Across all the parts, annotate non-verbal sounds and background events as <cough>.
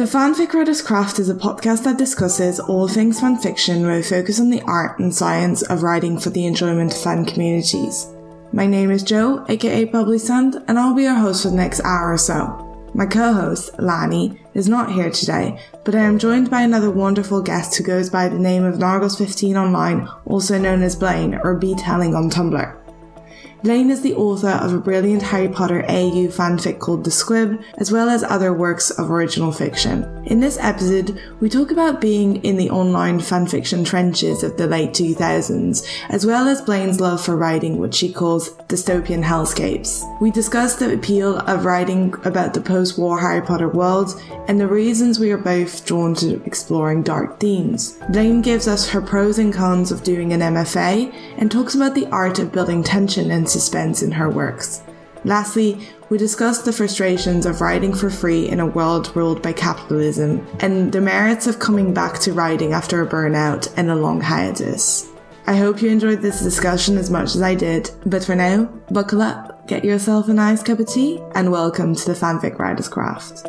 The Fanfic Writer's Craft is a podcast that discusses all things fanfiction with a focus on the art and science of writing for the enjoyment of fan communities. My name is Jo, aka Pebbly Sand, and I'll be your host for the next hour or so. My co host, Lani, is not here today, but I am joined by another wonderful guest who goes by the name of Nargles15 online, also known as Blayne, or B Telling on Tumblr. Blayne is the author of a brilliant Harry Potter AU fanfic called The Squib, as well as other works of original fiction. In this episode, we talk about being in the online fanfiction trenches of the late 2000s, as well as Blayne's love for writing what she calls dystopian hellscapes. We discuss the appeal of writing about the post war Harry Potter world and the reasons we are both drawn to exploring dark themes. Blayne gives us her pros and cons of doing an MFA and talks about the art of building tension and suspense in her works. Lastly, we discussed the frustrations of writing for free in a world ruled by capitalism and the merits of coming back to writing after a burnout and a long hiatus. I hope you enjoyed this discussion as much as I did, but for now, buckle up, get yourself a nice cup of tea, and welcome to the Fanfic Writer's Craft.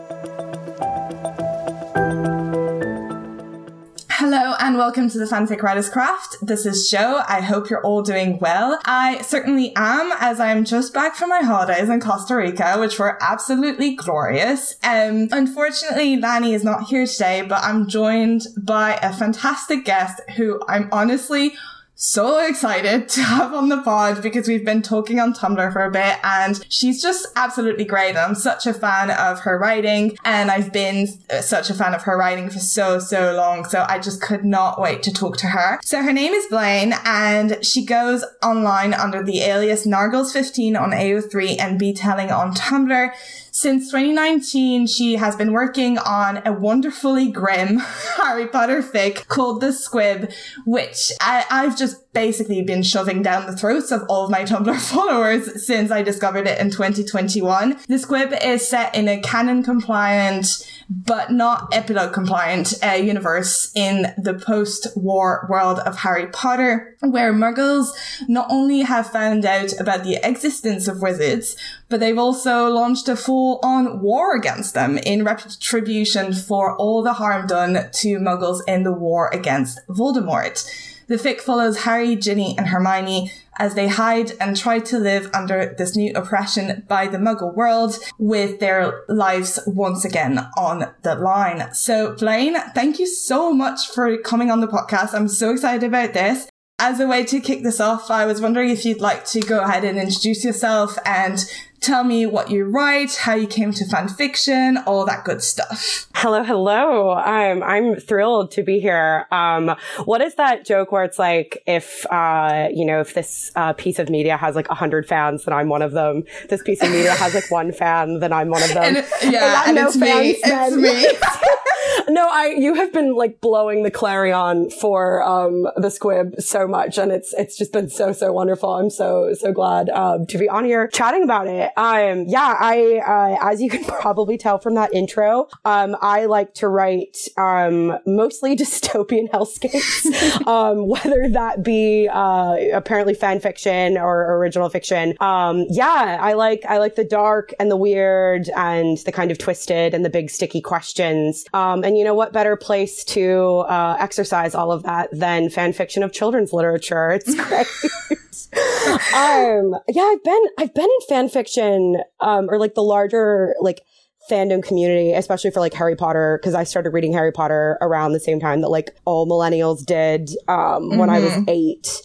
Hello and welcome to the Fanfic Writers Craft. This is Jo. I hope you're all doing well. I certainly am, as I'm just back from my holidays in Costa Rica, which were absolutely glorious. Um, unfortunately, Lani is not here today, but I'm joined by a fantastic guest who I'm honestly so excited to have on the pod because we've been talking on Tumblr for a bit and she's just absolutely great. I'm such a fan of her writing and I've been uh, such a fan of her writing for so, so long. So I just could not wait to talk to her. So her name is Blayne and she goes online under the alias Nargles15 on AO3 and B Telling on Tumblr. Since 2019, she has been working on a wonderfully grim <laughs> Harry Potter fic called The Squib, which I, I've just basically been shoving down the throats of all of my Tumblr <laughs> followers since I discovered it in 2021. The Squib is set in a canon compliant but not epilogue compliant uh, universe in the post-war world of Harry Potter, where muggles not only have found out about the existence of wizards, but they've also launched a full-on war against them in retribution for all the harm done to muggles in the war against Voldemort. The fic follows Harry, Ginny, and Hermione as they hide and try to live under this new oppression by the Muggle world with their lives once again on the line. So, Blayne, thank you so much for coming on the podcast. I'm so excited about this. As a way to kick this off, I was wondering if you'd like to go ahead and introduce yourself and Tell me what you write, how you came to fan fiction, all that good stuff. Hello, hello. Um, I'm thrilled to be here. Um, what is that joke where it's like, if, uh, you know, if this, uh, piece of media has like a hundred fans, then I'm one of them. This piece of media has like one fan, then I'm one of them. And, yeah, and, and no it's fans, me. It's <laughs> me. no, I you have been like blowing the clarion for um the squib so much, and it's it's just been so so wonderful. I'm so so glad um, to be on here chatting about it. Um, yeah, I uh, as you can <laughs> probably tell from that intro, um, I like to write um mostly <laughs> dystopian hellscapes, <laughs> um, whether that be uh apparently fan fiction or original fiction. Um, yeah, I like I like the dark and the weird and the kind of twisted and the big sticky questions. Um, um, and you know what better place to uh, exercise all of that than fan fiction of children's literature? It's great. Um, yeah, I've been I've been in fan fiction um, or like the larger like fandom community, especially for like Harry Potter, because I started reading Harry Potter around the same time that like all millennials did um, mm-hmm. when I was mm-hmm. eight.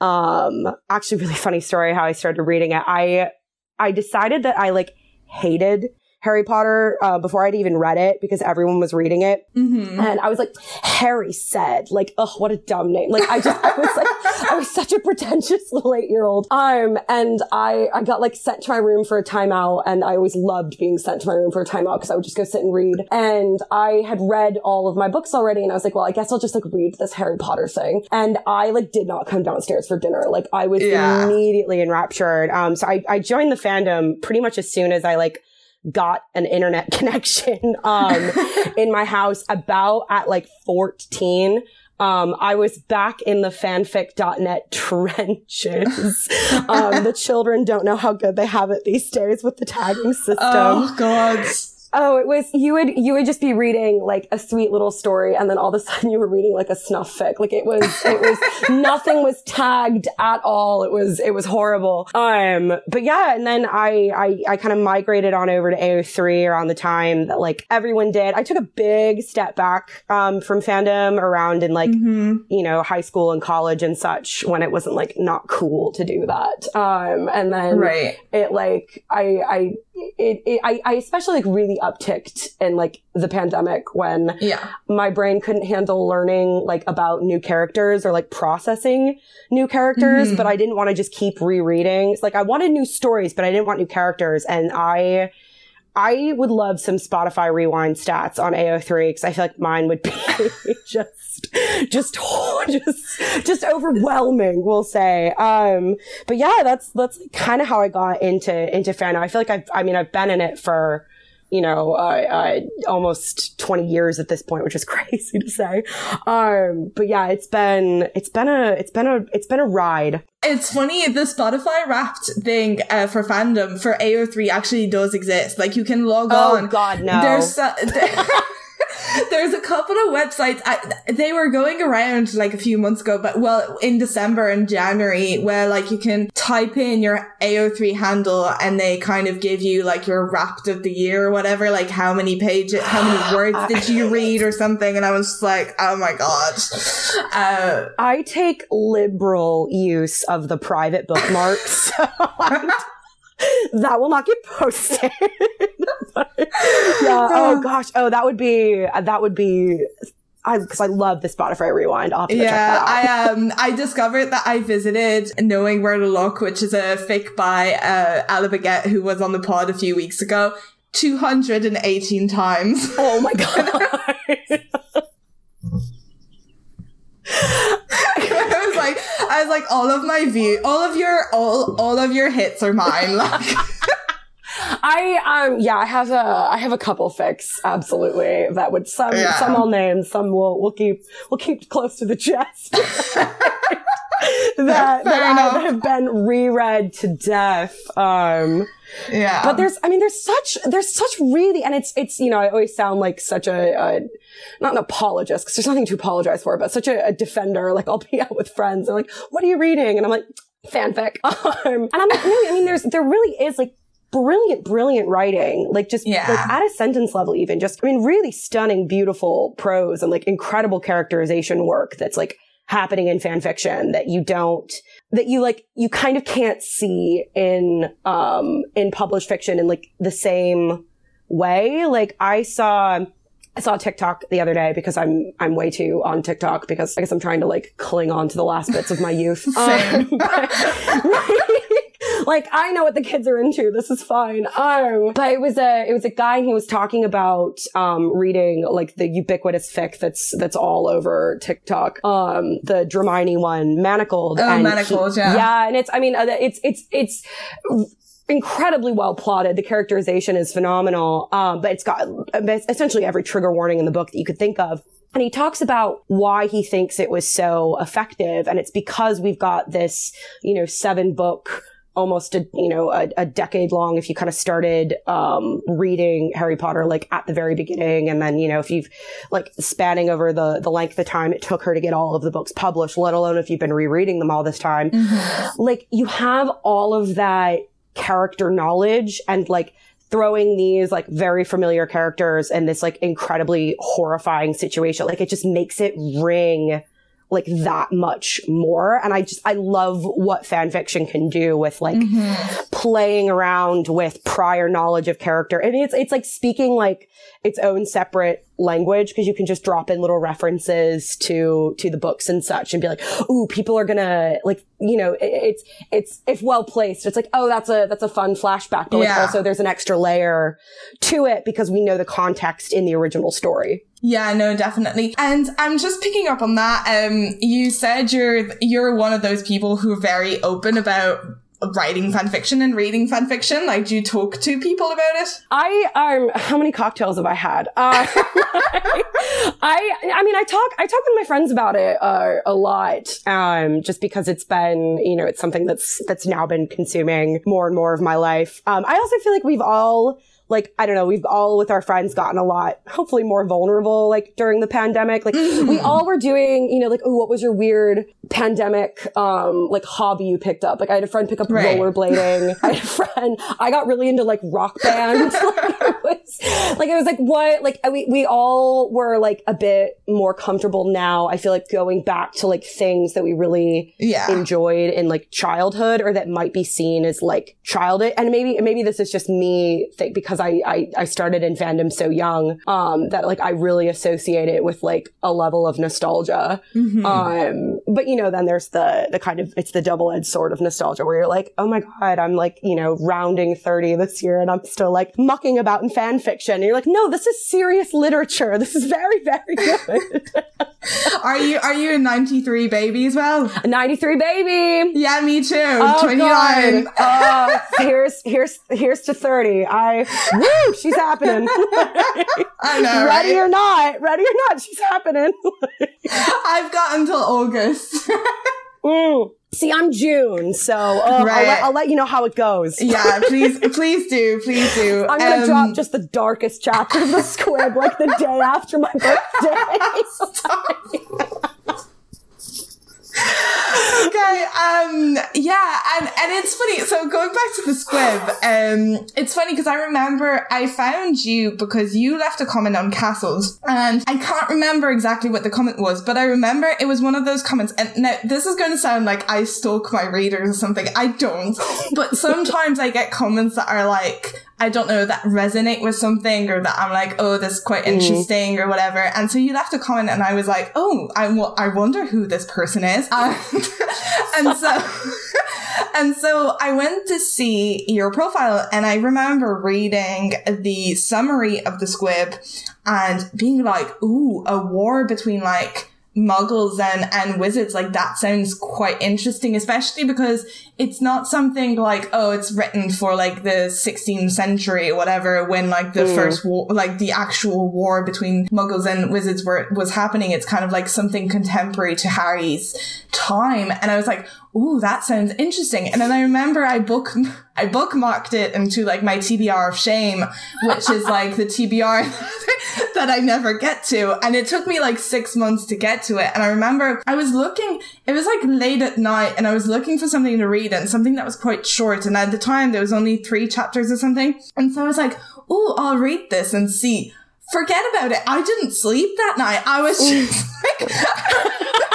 Um, actually, really funny story how I started reading it. I I decided that I like hated Harry Potter uh, before I'd even read it because everyone was reading it. Mm-hmm. And I was like, Harry said, like, oh, what a dumb name. Like, I just, I was like, I was such a pretentious little eight year old. Um, and I, I got like sent to my room for a timeout and I always loved being sent to my room for a timeout because I would just go sit and read. And I had read all of my books already and I was like, well, I guess I'll just like read this Harry Potter thing. And I like did not come downstairs for dinner. Like I was yeah. immediately enraptured. Um, so I, I joined the fandom pretty much as soon as I like got an internet <laughs> connection um, in my house about at like 14. Um, I was back in the fanfic.net <laughs> trenches. um, the children don't know how good they have it these days with the tagging system. Oh, God. Oh, it was you would you would just be reading like a sweet little story, and then all of a sudden you were reading like a snuff fic. Like it was it was <laughs> nothing was tagged at all. It was it was horrible. Um, but yeah, and then I I I kind of migrated on over to AO3 around the time that like everyone did. I took a big step back um from fandom around in like Mm-hmm. you know high school and college and such when it wasn't like not cool to do that. Um, and then Right. it like I I it, it I, I especially like really upticked in like the pandemic when Yeah. my brain couldn't handle learning like about new characters or like processing new characters, Mhm. but I didn't want to just keep rereading. It's like I wanted new stories, but I didn't want new characters. And I, I would love some Spotify rewind stats on AO3 because I feel like mine would be <laughs> just, just, <laughs> just, just overwhelming. We'll say. Um, but yeah, that's that's kind of how I got into into fandom. I feel like I've, I mean, I've been in it for you know, uh, uh, almost 20 years at this point, which is <laughs> crazy to say. Um, but yeah, it's been, it's been a, it's been a, it's been a ride. It's funny, the Spotify wrapped thing uh, for fandom for AO3 actually does exist. Like you can log Oh on. Oh god, no. There's so- <laughs> <laughs> there's a couple of websites. I, they were going around like a few months ago, but well, in December and January, where like you can type in your AO3 handle and they kind of give you like your wrapped of the year or whatever, like how many pages, how many <gasps> words did you read or something. And I was just like, oh my god. Uh, I take liberal use of the private bookmarks. <laughs> so <laughs> <laughs> that will not get posted. <laughs> But, yeah. Oh gosh. Oh, that would be, that would be, I, cause I love the Spotify rewind. I'll have to go Yeah, that out. I um I discovered that I visited Knowing Where to Look, which is a fic by uh Ala Baguette, who was on the pod a few weeks ago, two hundred and eighteen times. oh my <laughs> god. I was like, I was like, all of my view, all of your, all, all of your hits are mine. <laughs> Like, I um yeah, I have a I have a couple fics, absolutely. That would some Yeah. some I'll name, some we'll we'll keep we'll keep close to the chest. <laughs> <laughs> that, <laughs> that, Fair have, enough. that have been reread to death. Um yeah, but there's I mean there's such there's such really and it's it's you know, I always sound like such a, a not an apologist because there's nothing to apologize for, but such a, a defender. Like I'll be <laughs> out with friends and like, what are you reading? And I'm like, fanfic. <laughs> Um, and I'm like, no, I mean, there's there really is like brilliant, brilliant writing. Like just Yeah. like at a sentence level, even just I mean, really stunning, beautiful prose and like incredible characterization work that's like happening in fan fiction that you don't that you like you kind of can't see in um in published fiction in like the same way like i saw I saw TikTok the other day because I'm I'm way too on TikTok because I guess I'm trying to like cling on to the last bits of my youth. <laughs> Um, <laughs> like I know what the kids are into. This is fine. Um, but it was a it was a guy who was talking about um reading like the ubiquitous fic that's that's all over TikTok. Um, the Dramione one, Manacled. Oh, and Manacled, yeah. yeah, and it's I mean it's it's it's incredibly well plotted. The characterization is phenomenal. Um, but it's got essentially every trigger warning in the book that you could think of. And he talks about why he thinks it was so effective. And it's because we've got this, you know, seven book, almost a, you know, a, a decade long, if you kind of started, um, reading Harry Potter, like at the very beginning. And then, you know, if you've like spanning over the, the length of time it took her to get all of the books published, let alone if you've been rereading them all this time, like you have all of that character knowledge and like throwing these like very familiar characters in this like incredibly horrifying situation. Like it just makes it ring like that much more. And I just, I love what fan fiction can do with like mm-hmm. playing around with prior knowledge of character. And it's, it's like speaking like its own separate language because you can just drop in little references to, to the books and such and be like, ooh, people are gonna like, you know, it, it's, it's, if well placed. It's like, oh, that's a, that's a fun flashback. But like Yeah. also there's an extra layer to it because we know the context in the original story. Yeah, no, definitely. And I'm just picking up on that. Um, you said you're you're one of those people who are very open about writing fan fiction and reading fan fiction. Like, do you talk to people about it? I um how many cocktails have I had? Uh, <laughs> I I mean I talk I talk with my friends about it uh, a lot um just because it's been you know it's something that's that's now been consuming more and more of my life. Um I also feel like we've all like I don't know, we've all with our friends gotten a lot, hopefully more vulnerable, like during the pandemic. Like mm-hmm. <laughs> we all were doing, you know, like, oh, what was your weird pandemic, um, like hobby you picked up? Like I had a friend pick up right. rollerblading. <laughs> I had a friend, I got really into like rock bands. <laughs> like, it was, like it was like what, like we, we all were like a bit more comfortable now. I feel like going back to like things that we really yeah. enjoyed in like childhood or that might be seen as like childish. And maybe, maybe this is just me think because because I, I, I started in fandom so young, um, that like I really associate it with like a level of nostalgia. Mm-hmm. Um, but you know, then there's the, the kind of, it's the double edged sword of nostalgia where you're like, oh my God, I'm like, you know, rounding 30 this year and I'm still like mucking about in fan fiction. And you're like, no, this is serious literature. This is very, very good. <laughs> are you, are you a 93 baby as well? A 93 baby. Yeah, me too. Oh, 29. uh, here's, here's, here's to 30. I, Woo, she's happening. <laughs> I know. Ready right? or not, ready or not, she's happening. <laughs> I've got until August. <laughs> mm. See, I'm June, so uh, right. I'll, let, I'll, let, you know how it goes. Yeah, please, please do, please do. I'm gonna um, drop just the darkest chapter of the squib like the day after my birthday okay, um, yeah, and, and it's funny. So going back to the squib, um, it's funny because I remember I found you because you left a comment on castles and I can't remember exactly what the comment was, but I remember it was one of those comments. And now this is going to sound like I stalk my readers or something. I don't, but sometimes I get comments that are like, I don't know, that resonate with something or that I'm like, oh, this is quite mm. interesting mm. or whatever. And so you left a comment and I was like, oh, I, w- I wonder who this person is. <laughs> And, and <laughs> so, <laughs> and so I went to see your profile and I remember reading the summary of the squib and being like, ooh, a war between like muggles and and wizards like that sounds quite interesting especially because it's not something like oh it's written for like the 16th century or whatever when like the mm. first war like the actual war between muggles and wizards were was happening it's kind of like something contemporary to harry's time and i was like ooh, that sounds interesting. And then I remember I book, I bookmarked it into like my TBR of shame, which is like the TBR <laughs> that I never get to. And it took me like six months to get to it. And I remember I was looking, it was like late at night and I was looking for something to read and something that was quite short. And at the time there was only three chapters or something. And so I was like, ooh, I'll read this and see. Forget about it. I didn't sleep that night. I was just like, <laughs>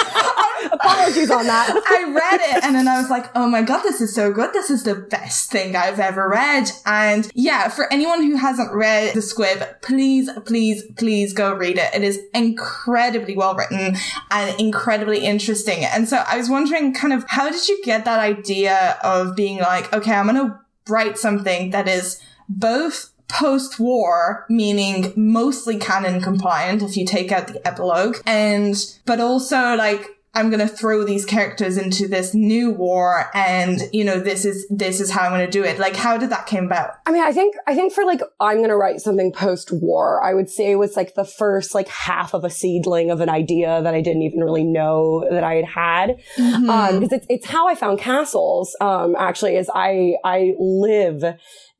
Apologies on that. <laughs> I read it and then I was like, oh my God, this is so good. This is the best thing I've ever read. And yeah, for anyone who hasn't read The Squib, please, please, please go read it. It is incredibly well written and incredibly interesting. And so I was wondering kind of how did you get that idea of being like, okay, I'm going to write something that is both post war, meaning mostly canon compliant if you take out the epilogue, and, but also like I'm going to throw these characters into this new war and, you know, this is, this is how I'm going to do it. Like, how did that came about? I mean, I think, I think for like, I'm going to write something post war, I would say it was like the first like half of a seedling of an idea that I didn't even really know that I had had. Mm-hmm. Um, because it's, it's how I found castles. Um, actually is I, I live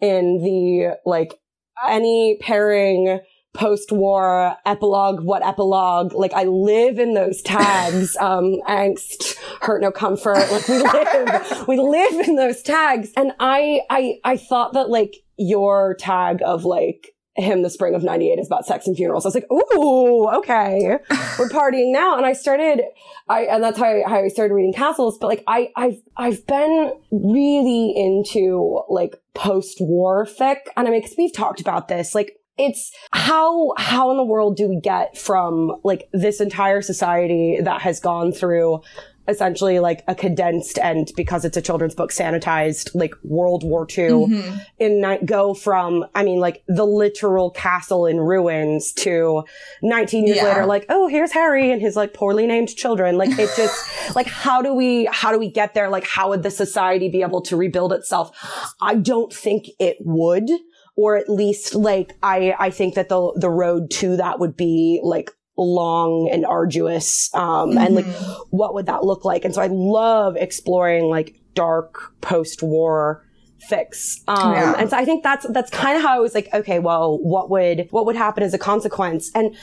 in the like any pairing, post-war epilogue, what epilogue? Like I live in those tags, <laughs> um, angst, hurt, no comfort. Like we live, we live in those tags. And I, I, I thought that like your tag of like, him the spring of 98 is about sex and funerals. I was like, ooh, okay. We're partying now. And I started, I, and that's how I, how I started reading Castles. But like, I, I've, I've been really into like post-war fic. And I mean, cause we've talked about this, like it's how how in the world do we get from like this entire society that has gone through essentially like a condensed and because it's a children's book sanitized like World War II mm-hmm. and go from I mean like the literal castle in ruins to 19 years yeah. later like oh here's Harry and his like poorly named children like it just <laughs> like how do we how do we get there like how would the society be able to rebuild itself I don't think it would or at least like I I think that the the road to that would be like long and arduous um mm-hmm. and like mm-hmm. what would that look like and so i love exploring like dark post-war fics. Um, yeah. and so I think that's, that's kind of how I was like, okay, well, what would, what would happen as a consequence? And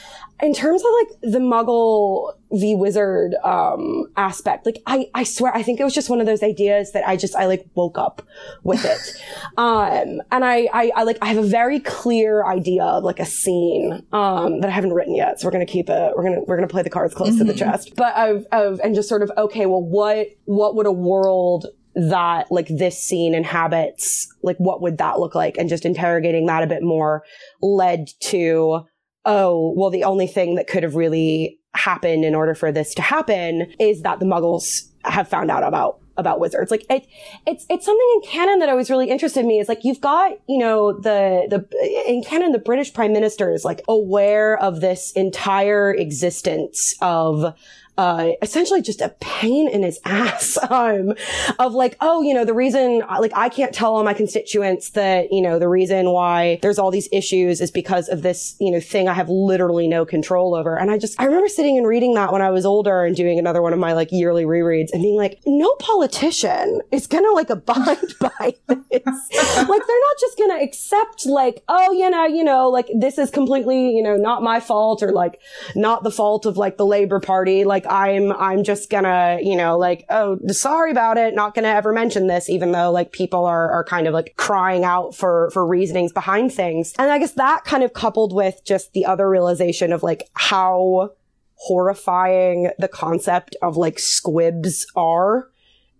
in terms of like the muggle v wizard, um, aspect, like I, I swear, I think it was just one of those ideas that I just, I like woke up with it. <laughs> um, and I, I, I like, I have a very clear idea of like a scene, um, that I haven't written yet. So we're going to keep it, we're going to, we're going to play the cards close mm-hmm. to the mm-hmm. chest, but of, of, and just sort of, okay, well, what, what would a world that like this scene inhabits, like what would that look like? And just interrogating that a bit more led to, oh, well, the only thing that could have really happened in order for this to happen is that the muggles have found out about about wizards. Like it, it's, it's something in canon that always really interested me is like, you've got, you know, the, the, in canon, the British prime minister is like aware of this entire existence of, uh, essentially just a pain in his <laughs> ass, um, of like, oh, you know, the reason, like, I can't tell all my constituents that, you know, the reason why there's all these issues is because of this, you know, thing I have literally no control over. And I just, I remember sitting and reading that when I was older and doing another one of my like yearly rereads and being like, no politician is gonna like abide <laughs> by this. like, they're not just gonna accept like, oh, you know, you know, like this is completely, you know, not my fault or like not the fault of like the Labour Party. Like, like I'm, I'm just gonna, you know, like, oh, sorry about it. Not gonna ever mention this, even though like people are, are kind of like crying out for, for reasonings behind things. And I guess that kind of coupled with just the other realization of like how horrifying the concept of like squibs are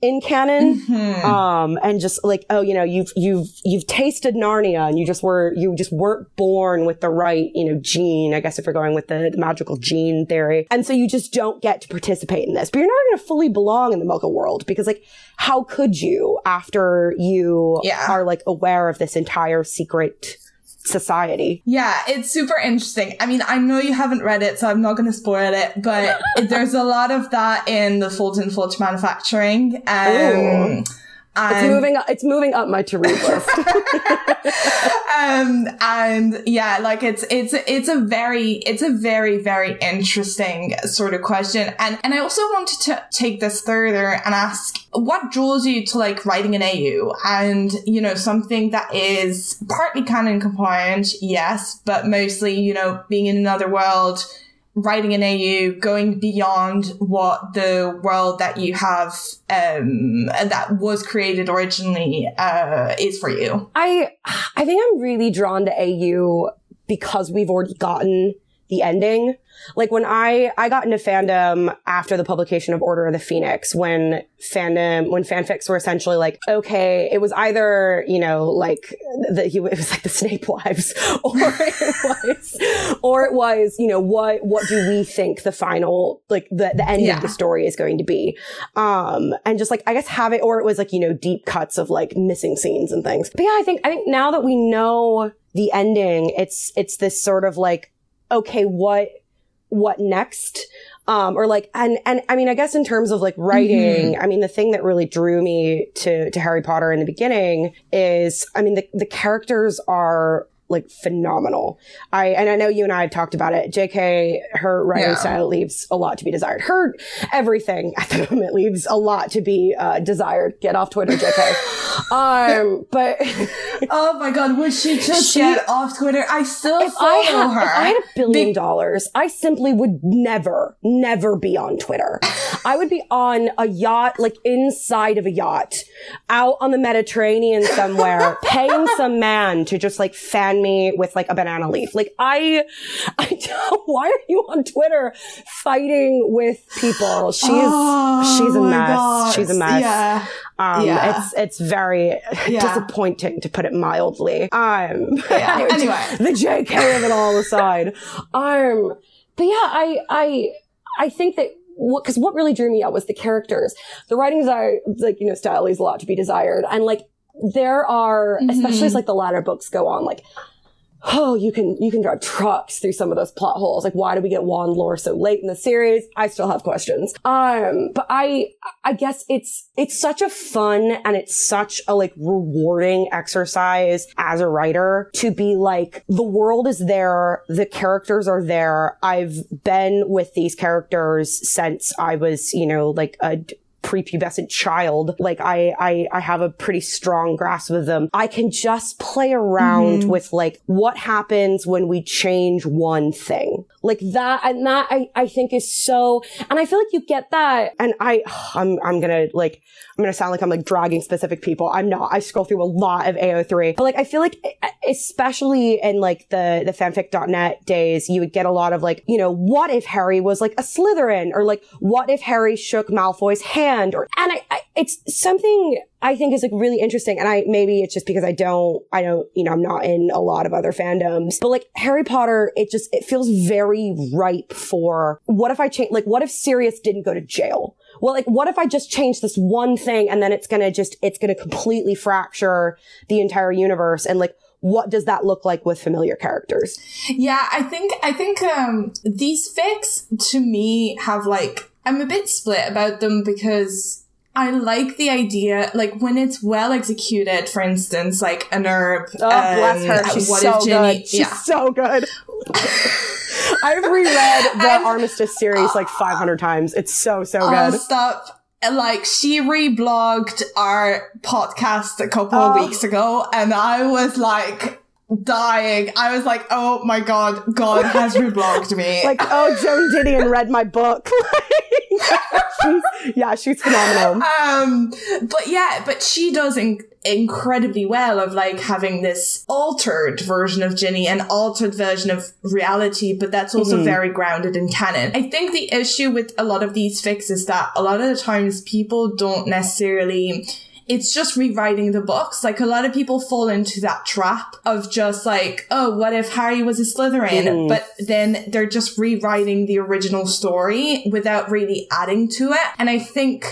in canon. Mm-hmm. Um, and just like, oh, you know, you've, you've, you've tasted Narnia and you just were, you just weren't born with the right, you know, gene, I guess if you're going with the, the magical gene theory. And so you just don't get to participate in this, but you're not going to fully belong in the Muggle world because like, how could you after you yeah. are like aware of this entire secret society. Yeah, it's super interesting. I mean, I know you haven't read it, so I'm not going to spoil it, but <laughs> there's a lot of that in the Fulton Fulch manufacturing. Um, it's moving. It's moving up my to read <laughs> list. um, and yeah, like it's it's it's a very it's a very very interesting sort of question, and and I also wanted to take this further and ask what draws you to like writing an AU, and you know something that is partly canon compliant, yes, but mostly you know being in another world writing an AU, going beyond what the world that you have um, that was created originally uh, is for you? I I think I'm really drawn to AU because we've already gotten the ending. Like when I, I got into fandom after the publication of Order of the Phoenix, when fandom, when fanfics were essentially like, okay, it was either, you know, like the, it was like the Snape wives, <laughs> or it was, or it was, you know, what, what do we think the final, like the, the end yeah. of the story is going to be? Um, and just like, I guess have it, or it was like, you know, deep cuts of like missing scenes and things. But yeah, I think, I think now that we know the ending, it's, it's this sort of like, okay, what, what next? Um, or like, and, and I mean, I guess in terms of like writing, mm-hmm. I mean, the thing that really drew me to, to Harry Potter in the beginning is, I mean, the, the characters are like phenomenal. I and I know you and I have talked about it. JK, her writing yeah. style leaves a lot to be desired. Her everything at the moment leaves a lot to be uh, desired. Get off Twitter, JK. <laughs> um, <laughs> but <laughs> oh my god, would she just she, get off Twitter? I still if follow I had, her. If I had a billion dollars, I simply would never, never be on Twitter. <laughs> I would be on a yacht, like inside of a yacht, out on the Mediterranean somewhere, paying some man to just like fan me with like a banana leaf. Like I, I don't, why are you on Twitter fighting with people? She's, oh, she's a mess. God. She's a mess. Yeah. Um, yeah. it's, it's very yeah. disappointing to put it mildly. Um, yeah. <laughs> anyway, the JK of it all aside. Um, but yeah, I, I, I think that because what, what really drew me out was the characters. The writing desire, like, you know, style leaves a lot to be desired. And like, there are, mm-hmm. especially as like the latter books go on, like oh, you can, you can drive trucks through some of those plot holes. Like, why do we get wand lore so late in the series? I still have questions. Um, but I, I guess it's, it's such a fun and it's such a like rewarding exercise as a writer to be like, the world is there. The characters are there. I've been with these characters since I was, you know, like a prepubescent child. Like I, I, I have a pretty strong grasp of them. I can just play around mm-hmm. with like what happens when we change one thing. Like that, and that I, I think is so, and I feel like you get that. And I, <sighs> I'm, I'm gonna like, I'm gonna sound like I'm like dragging specific people. I'm not. I scroll through a lot of AO3, but like I feel like, especially in like the the fanfic.net days, you would get a lot of like, you know, what if Harry was like a Slytherin, or like what if Harry shook Malfoy's hand, or and I, I it's something I think is like really interesting. And I, maybe it's just because I don't, I don't, you know, I'm not in a lot of other fandoms, but like Harry Potter, it just, it feels very ripe for what if I change, like what if Sirius didn't go to jail? Well, like what if I just change this one thing and then it's going to just, it's going to completely fracture the entire universe and like, what does that look like with familiar characters? Yeah, I think I think um these fics to me have like I'm a bit split about them because I like the idea, like when it's well executed, for instance, like annerb. Oh, um, bless her. She's what so good. She's yeah. so good. <laughs> I've reread the and, Armistice series like 500 times. It's so, so oh, good. stop. Like she reblogged our podcast a couple oh. of weeks ago and I was like, dying. I was like, oh my god, God has reblogged me. like, oh, Joan Didion read my book. <laughs> <laughs> she's, yeah, she's phenomenal. Um, but yeah, but she does in- incredibly well of like having this altered version of Ginny, an altered version of reality, but that's also mm-hmm. very grounded in canon. I think the issue with a lot of these fixes is that a lot of the times people don't necessarily it's just rewriting the books. Like a lot of people fall into that trap of just like, oh, what if Harry was a Slytherin? Mm. But then they're just rewriting the original story without really adding to it. And I think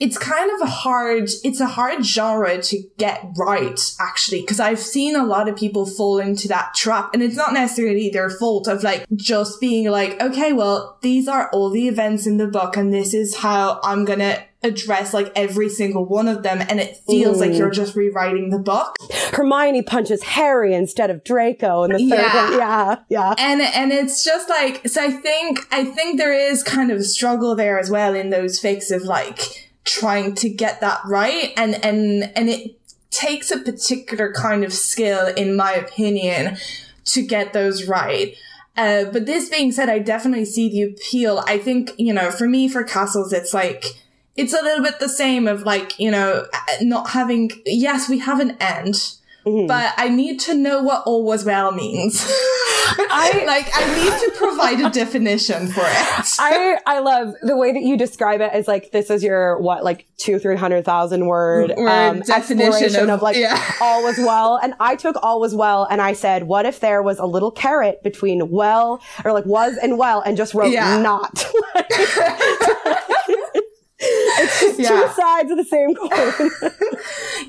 it's kind of a hard, it's a hard genre to get right, actually, because I've seen a lot of people fall into that trap and it's not necessarily their fault of like just being like, okay, well, these are all the events in the book and this is how I'm gonna address like every single one of them and it feels mm. like you're just rewriting the book. Hermione punches Harry instead of Draco in the third yeah. one. Yeah. Yeah. And and it's just like so I think I think there is kind of a struggle there as well in those fics of like trying to get that right and and and it takes a particular kind of skill in my opinion to get those right. Uh, but this being said, I definitely see the appeal. I think, you know, for me, for castles, it's like, it's a little bit the same of like, you know, not having, yes, we have an end, mm-hmm. but I need to know what all was well means. <laughs> I like, I need to provide a definition for it. I, I love the way that you describe it as like, this is your, what, like two, three hundred thousand word, um, definition of, of like, yeah. all was well. And I took all was well and I said, what if there was a little caret between well or like was and well and just wrote yeah. not? <laughs> <laughs> it's just yeah. two sides of the same coin.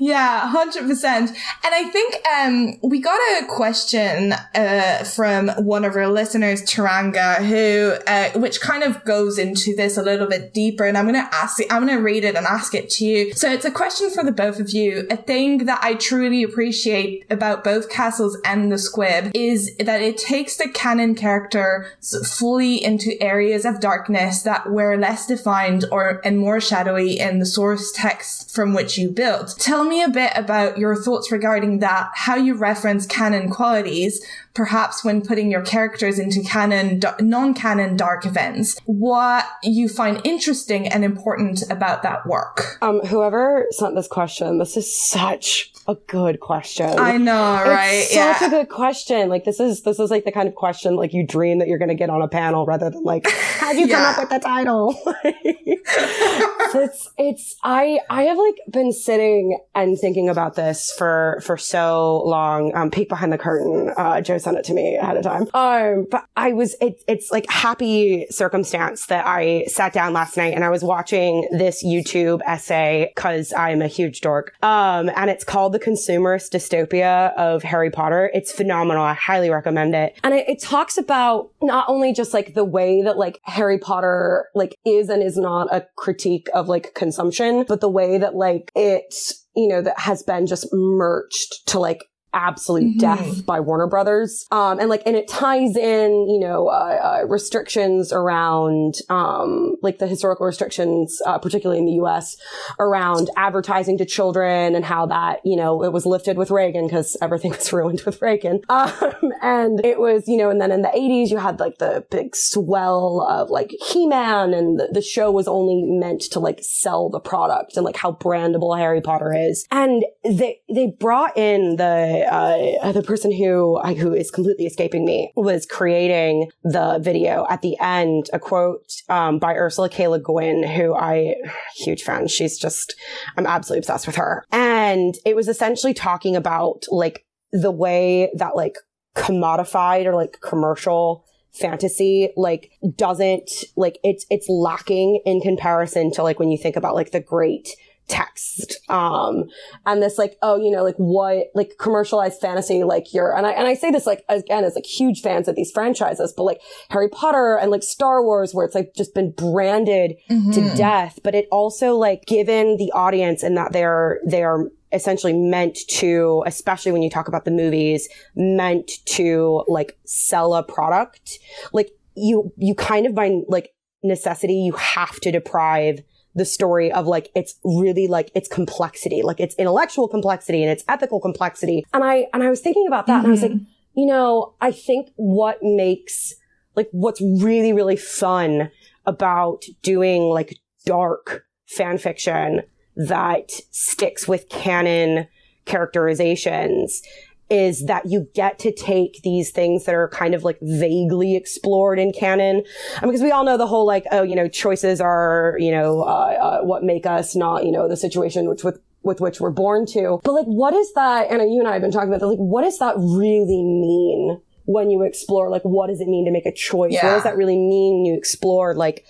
<laughs> yeah, hundred percent. And I think um, we got a question uh, from one of our listeners, Taranga, who uh, which kind of goes into this a little bit deeper. And I'm going to ask it. I'm going to read it and ask it to you. So it's a question for the both of you. A thing that I truly appreciate about both Castles and the Squib is that it takes the canon character fully into areas of darkness that were less defined or and more shadowy in the source text from which you built. Tell me a bit about your thoughts regarding that, how you reference canon qualities, perhaps when putting your characters into canon, non-canon dark events, what you find interesting and important about that work. Um, whoever sent this question, this is such a good question. I know, right? It's such yeah. a good question. Like this is this is like the kind of question like you dream that you're going to get on a panel rather than like how'd you <laughs> yeah. come up with the title. <laughs> it's <laughs> it's it's I I have like been sitting and thinking about this for for so long. Um, peek behind the curtain. Uh, Jo sent it to me ahead of time. Um, but I was it, it's like happy circumstance that I sat down last night and I was watching this YouTube essay because I'm a huge dork. Um, and it's called The Consumerist Dystopia of Harry Potter. It's phenomenal. I highly recommend it. And it, it talks about not only just like the way that like Harry Potter like is and is not a critique of like consumption, but the way that like it, you know, that has been just merged to like absolute mm-hmm. death by Warner Brothers. Um, and like, and it ties in, you know, uh, uh, restrictions around, um, like the historical restrictions, uh, particularly in the U.S. around advertising to children and how that, you know, it was lifted with Reagan because everything <laughs> was ruined with Reagan. <laughs> Um, and it was, you know, and then in the 80s, you had like the big swell of like He-Man and the, the show was only meant to like sell the product and like how brandable Harry Potter is. And they, they brought in the, uh, the person who who is completely escaping me was creating the video at the end. A quote um, by Ursula K. Le Guin, who I huge fan. She's just I'm absolutely obsessed with her, and it was essentially talking about like the way that like commodified or like commercial fantasy like doesn't like it's it's lacking in comparison to like when you think about like the great text um and this like oh you know like what like commercialized fantasy like you're and i and i say this like again as like huge fans of these franchises but like harry potter and like star wars where it's like just been branded mm-hmm. to death but it also like given the audience and that they're they're essentially meant to especially when you talk about the movies meant to like sell a product like you you kind of by like necessity you have to deprive the story of like, it's really like its complexity, like its intellectual complexity and its ethical complexity. And I, and I was thinking about that mm-hmm. and I was like, mm-hmm. you know, I think what makes like what's really, really fun about doing like dark fan fiction that sticks with canon characterizations is that you get to take these things that are kind of like vaguely explored in canon. I mean, because we all know the whole like, oh, you know, choices are, you know, uh, uh, what make us not, you know, the situation which with with which we're born to. But like, what is that? And you and I have been talking about that. Like, what does that really mean? when you explore like what does it mean to make a choice yeah. what does that really mean when you explore like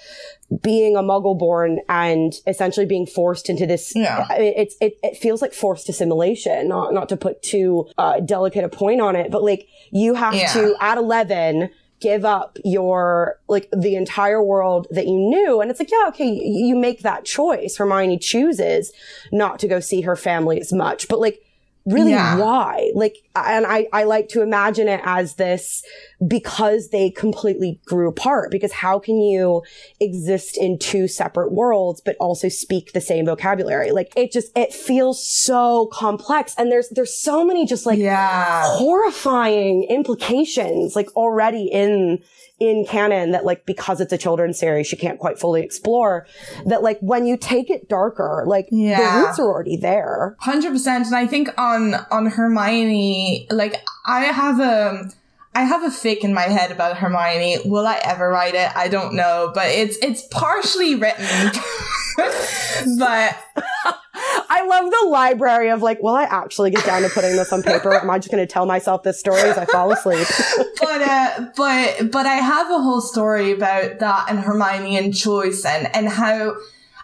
being a muggle born and essentially being forced into this yeah. it's it, it feels like forced assimilation not not to put too uh, delicate a point on it but like you have yeah. to at 11 give up your like the entire world that you knew and it's like yeah okay you, you make that choice hermione chooses not to go see her family as much but like really yeah. why like and I, I like to imagine it as this because they completely grew apart. Because how can you exist in two separate worlds but also speak the same vocabulary? Like it just it feels so complex. And there's there's so many just like yeah. horrifying implications like already in in canon that like because it's a children's series she can't quite fully explore that like when you take it darker like yeah. the roots are already there. 100% and i think on on hermione like i have a I have a fic in my head about Hermione. Will I ever write it? I don't know, but it's it's partially written. <laughs> but I love the library of like, will I actually get down to putting this on paper? Am I just going to tell myself this story as I fall asleep? <laughs> but uh, but but I have a whole story about that and Hermione and choice and and how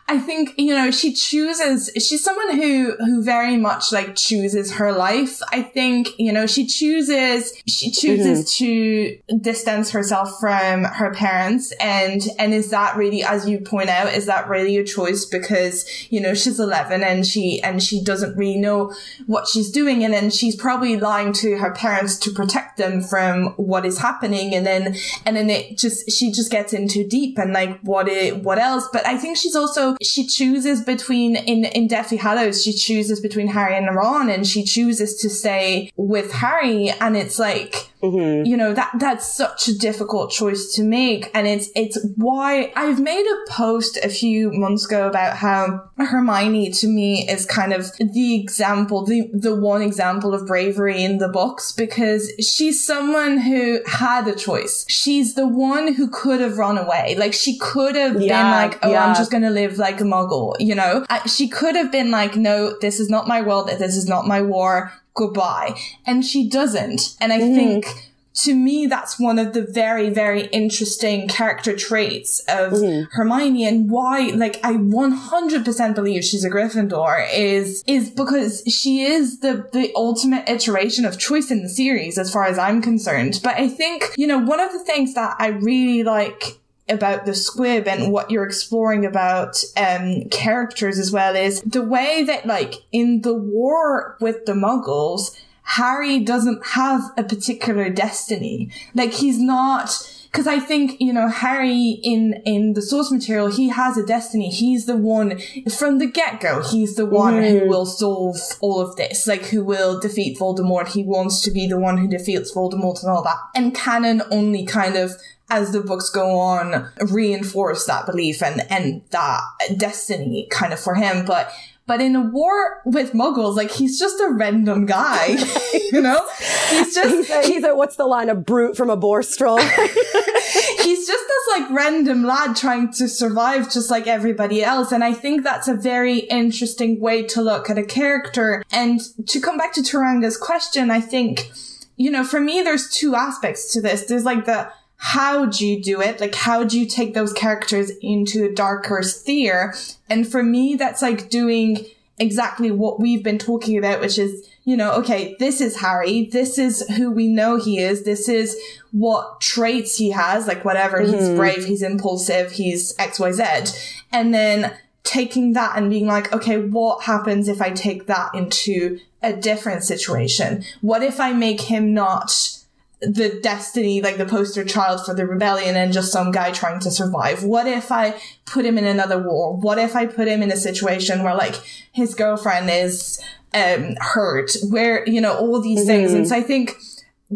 I think, you know, she chooses, she's someone who, who very much like chooses her life. I think, you know, she chooses, she chooses mm-hmm. to distance herself from her parents. And, and is that really, as you point out, is that really a choice? Because, you know, she's 11 and she, and she doesn't really know what she's doing. And then she's probably lying to her parents to protect them from what is happening. And then, and then it just, she just gets into deep and like, what it, what else? But I think she's also, she chooses between in in Deathly Hallows, she chooses between Harry and Ron, and she chooses to stay with Harry, and it's like mm-hmm. you know, that, that's such a difficult choice to make. And it's, it's why I've made a post a few months ago about how Hermione to me is kind of the example, the, the one example of bravery in the books because she's someone who had a choice. She's the one who could have run away. Like she could have yeah, been like, oh, yeah. I'm just going to live like a muggle, you know? She could have been like, no, this is not my world. This is not my war. Goodbye. And she doesn't. And I mm. think to me, that's one of the very, very interesting character traits of mm-hmm. Hermione and why, like, I 100% believe she's a Gryffindor is, is because she is the, the ultimate iteration of choice in the series, as far as I'm concerned. But I think, you know, one of the things that I really like about the squib and what you're exploring about um characters as well is the way that like in the war with the muggles Harry doesn't have a particular destiny. Like he's not, because I think you know Harry in in the source material he has a destiny. He's the one from the get go. He's the one mm. who will solve all of this, like who will defeat Voldemort. He wants to be the one who defeats Voldemort and all that. And canon only kind of as the books go on reinforce that belief and and that destiny kind of for him. But but in a war with muggles, like he's just a random guy, <laughs> you know? He's just <laughs> he's a, he's a, what's the line? A brute from a borstal. <laughs> he's just this like random lad trying to survive just like everybody else. And I think that's a very interesting way to look at a character. And to come back to Turanga's question, I think, you know, for me, there's two aspects to this. There's like the how do you do it? Like, how do you take those characters into a darker sphere? And for me, that's like doing exactly what we've been talking about, which is, you know, okay, this is Harry. This is who we know he is. This is what traits he has, like whatever. Mm-hmm. He's brave, he's impulsive, he's XYZ. And then taking that and being like, okay, what happens if I take that into a different situation? What if I make him not the destiny, like the poster child for the rebellion and just some guy trying to survive? What if I put him in another war? What if I put him in a situation where like his girlfriend is um hurt? Where, you know, all these mm-hmm. things. And so I think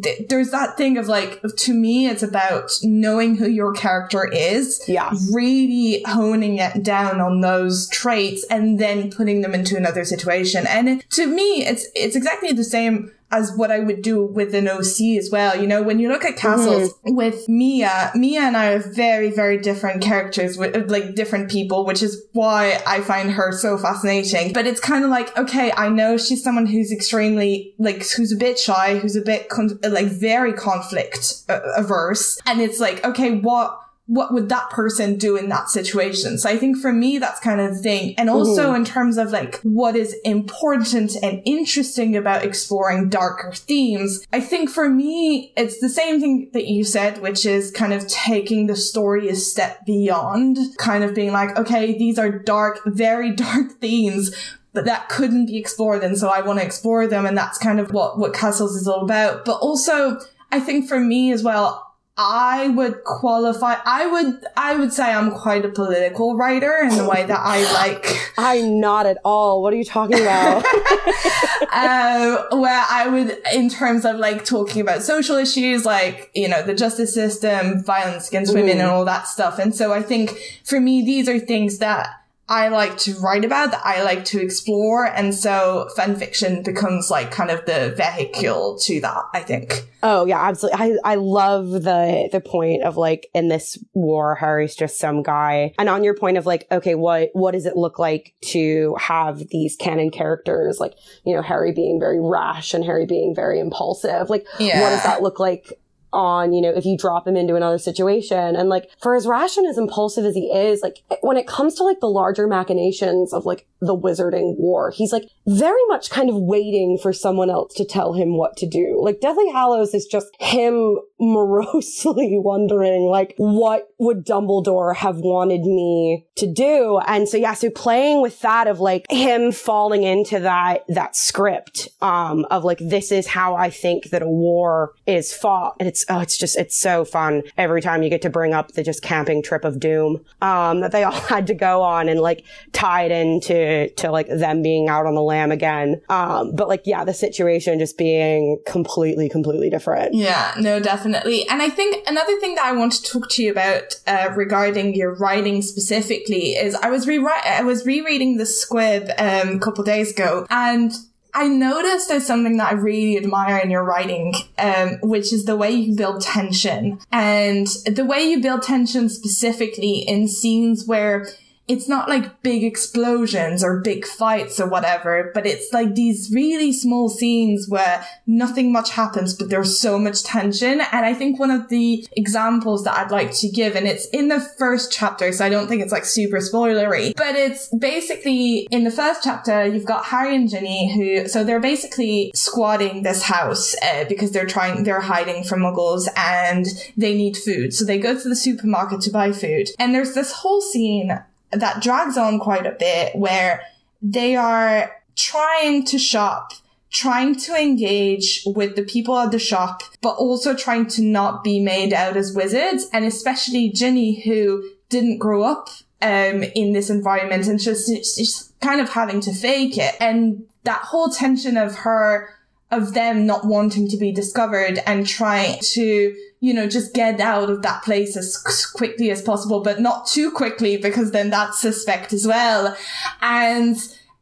th- there's that thing of like, to me, it's about knowing who your character is. Yeah. Really honing it down on those traits and then putting them into another situation. And to me, it's, it's exactly the same as what I would do with an OC as well. You know, when you look at castles mm-hmm. with Mia, Mia and I are very, very different characters with like different people, which is why I find her so fascinating. But it's kind of like, okay, I know she's someone who's extremely like, who's a bit shy, who's a bit con- like very conflict averse. And it's like, okay, what, what would that person do in that situation? So I think for me, that's kind of the thing. And also mm-hmm. in terms of like what is important and interesting about exploring darker themes, I think for me, it's the same thing that you said, which is kind of taking the story a step beyond, kind of being like, okay, these are dark, very <laughs> dark themes, but that couldn't be explored. And so I want to explore them. And that's kind of what, what Castles is all about. But also, I think for me as well, I would qualify. I would. I would say I'm quite a political writer in the way that I like. <laughs> I'm not at all. What are you talking about? <laughs> <laughs> um, where I would, in terms of like talking about social issues, like you know the justice system, violence against women, and all that stuff. And so I think for me, these are things that I like to write about, that I like to explore. And so fan fiction becomes like kind of the vehicle to that, I think. Oh yeah, absolutely. I, I love the, the point of like in this war, Harry's just some guy. And on your point of like, okay, what, what does it look like to have these canon characters? Like, you know, Harry being very rash and Harry being very impulsive. Like, yeah. what does that look like on, you know, if you drop him into another situation. And like, for as rash and as impulsive as he is, like, when it comes to like the larger machinations of like the wizarding war, he's like very much kind of waiting for someone else to tell him what to do. Like, Deathly Hallows is just him <laughs> morosely wondering, like, what would Dumbledore have wanted me to do? And so, yeah, so playing with that of like him falling into that, that script, um, of like, this is how I think that a war is fought. And it's it's, oh, it's just, it's so fun every time you get to bring up the just camping trip of doom, um, that they <laughs> all had to go on and like tied into, to like them being out on the lam again. Um, but like, yeah, the situation just being completely, completely different. Yeah, no, definitely. And I think another thing that I want to talk to you about, uh, regarding your writing specifically is I was rewriting, I was rereading the squib, um, a couple days ago and I noticed there's something that I really admire in your writing, um, which is the way you build tension. And the way you build tension specifically in scenes where it's not like big explosions or big fights or whatever, but it's like these really small scenes where nothing much happens, but there's so much tension. And I think one of the examples that I'd like to give, and it's in the first chapter, so I don't think it's like super spoilery, but it's basically in the first chapter, you've got Harry and Ginny who, so they're basically squatting this house uh, because they're trying, they're hiding from muggles and they need food. So they go to the supermarket to buy food. And there's this whole scene that drags on quite a bit where they are trying to shop, trying to engage with the people at the shop, but also trying to not be made out as wizards. And especially Ginny, who didn't grow up um, in this environment and just, just kind of having to fake it. And that whole tension of her, of them not wanting to be discovered and trying to you know, just get out of that place as quickly as possible, but not too quickly because then that's suspect as well. And,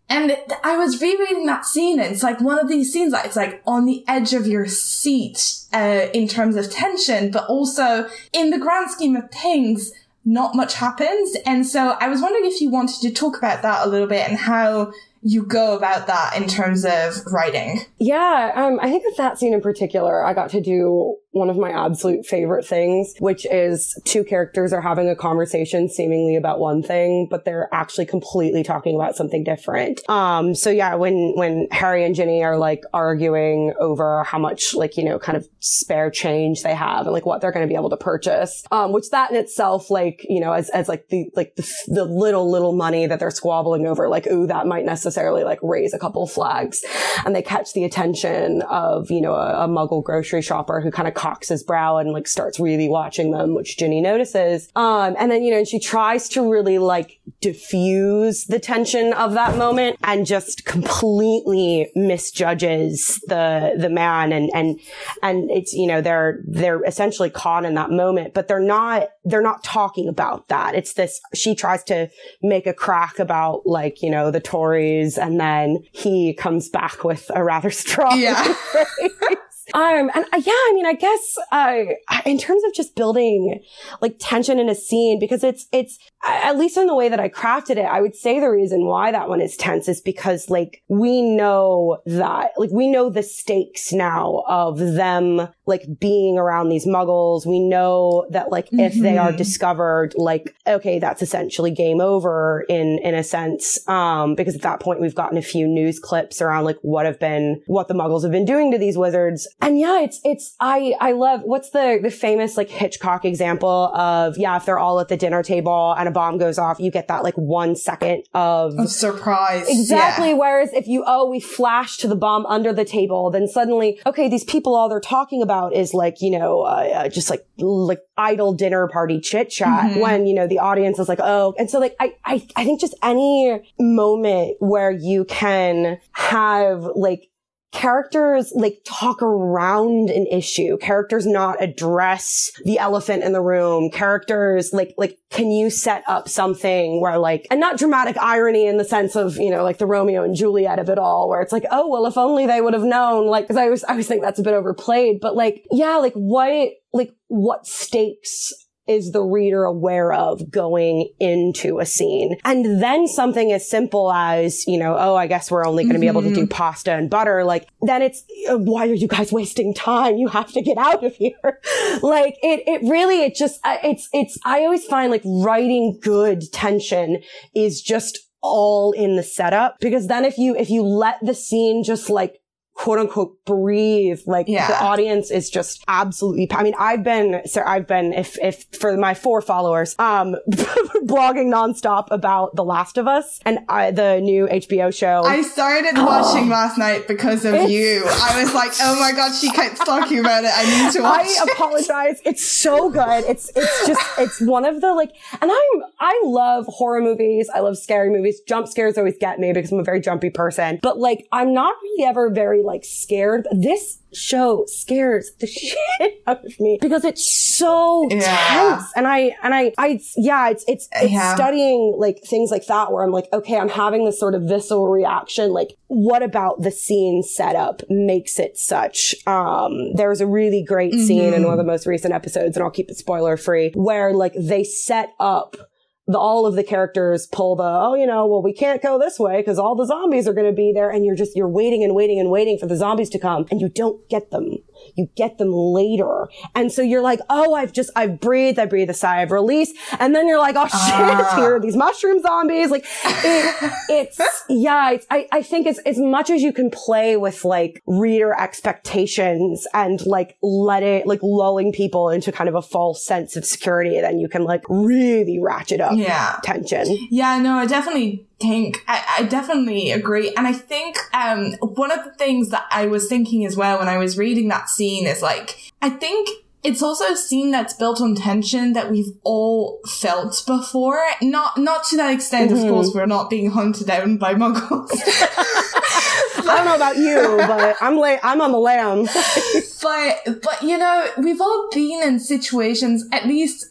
and I was rereading that scene and it's like one of these scenes that it's like on the edge of your seat, uh, in terms of tension, but also in the grand scheme of things, not much happens. And so I was wondering if you wanted to talk about that a little bit and how you go about that in terms of writing. Yeah, um, I think with that scene in particular, I got to do one of my absolute favorite things, which is two characters are having a conversation seemingly about one thing, but they're actually completely talking about something different. Um, so yeah, when, when Harry and Ginny are like arguing over how much like, you know, kind of spare change they have and like what they're going to be able to purchase, um, which that in itself, like, you know, as, as like the, like the, the little, little money that they're squabbling over, like, ooh, that might necessarily like raise a couple flags and they catch the attention of, you know, a, a muggle grocery shopper who kind of cocks his brow and like starts really watching them, which Ginny notices. Um, and then, you know, and she tries to really like diffuse the tension of that moment and just completely misjudges the, the man. And, and, and it's, you know, they're, they're essentially caught in that moment, but they're not, they're not talking about that. It's this, she tries to make a crack about like, you know, the Tories and then he comes back with a rather <laughs> strong yeah. <laughs> Um, and uh, yeah, I mean, I guess, uh, in terms of just building like tension in a scene, because it's, it's, at least in the way that I crafted it, I would say the reason why that one is tense is because like we know that, like we know the stakes now of them like being around these muggles. We know that like mm-hmm. if they are mm-hmm. discovered, like, okay, that's essentially game over in, in a sense. Um, because at that point we've gotten a few news clips around like what have been, what the muggles have been doing to these wizards. And yeah, it's, it's, I, I love, what's the, the famous like Hitchcock example of, yeah, if they're all at the dinner table and a bomb goes off, you get that like one second of, of surprise. Exactly. Yeah. Whereas if you, oh, we flash to the bomb under the table, then suddenly, okay, these people, all they're talking about is like, you know, uh, uh, just like, like idle dinner party chit chat mm-hmm. when, you know, the audience is like, oh, and so like, I, I, I think just any moment where you can have like characters like talk around an issue. Characters not address the elephant in the room. Characters like like can you set up something where like and not dramatic irony in the sense of you know like the romeo and juliet of it all where it's like oh well if only they would have known like because i always i always think that's a bit overplayed but like yeah like what like what stakes is the reader aware of going into a scene? And then something as simple as, you know, oh, I guess we're only going to mm-hmm. be able to do mm-hmm. pasta and butter. Like, then it's, uh, why are you guys wasting time? You have to get out of here. <laughs> like, it, it really, it just, uh, it's, it's, I always find like writing good tension is just all in the setup because then if you, if you let the scene just like quote unquote breathe. Like Yeah. the audience is just absolutely, I mean, I've been, sir, I've been, if, if for my four followers, um, <laughs> blogging nonstop about The Last of Us and I, the new HBO show. I started watching <gasps> last night because of It's- you. I was like, oh my god, she keeps talking about it. I need to watch I it. apologize. It's so good. It's it's just it's one of the like and I'm I love horror movies. I love scary movies. Jump scares always get me because I'm a very jumpy person. But like I'm not really ever very like scared. This show scares the <laughs> shit out of me because it's so Yeah. tense. And I and I I yeah, it's it's it's Yeah. studying like things like that where I'm like, okay, I'm having this sort of visceral reaction. Like, what about the scene setup makes it such? Um, there's a really great scene in one of the most recent episodes, and I'll keep it spoiler free, where like they set up the, all of the characters pull the, oh, you know, well, we can't go this way because all the zombies are going to be there. And you're just, you're waiting and waiting and waiting for the zombies to come and you don't get them. You get them later. And so you're like, oh, I've just, I've breathed, I breathe a sigh of release. And then you're like, oh shit, <laughs> Ah. here are these mushroom zombies. Like it, it's, yeah, it's, I, I think it's as much as you can play with like reader expectations and like let it, like lulling people into kind of a false sense of security, then you can like really ratchet up Yeah. tension. Yeah, no, I definitely think I, I definitely agree. And I think um one of the things that I was thinking as well when I was reading that scene is like I think it's also a scene that's built on tension that we've all felt before. Not not to that extent, of course, we're not being hunted down by muggles. <laughs> <laughs> I don't know about you, but I'm la- I'm on the lam. <laughs> but but you know we've all been in situations at least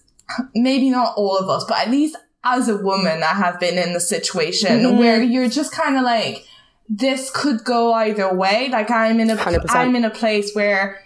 maybe not all of us but at least as a woman i have been in the situation Mhm. where you're just kind of like this could go either way like i'm in a 100%. i'm in a place where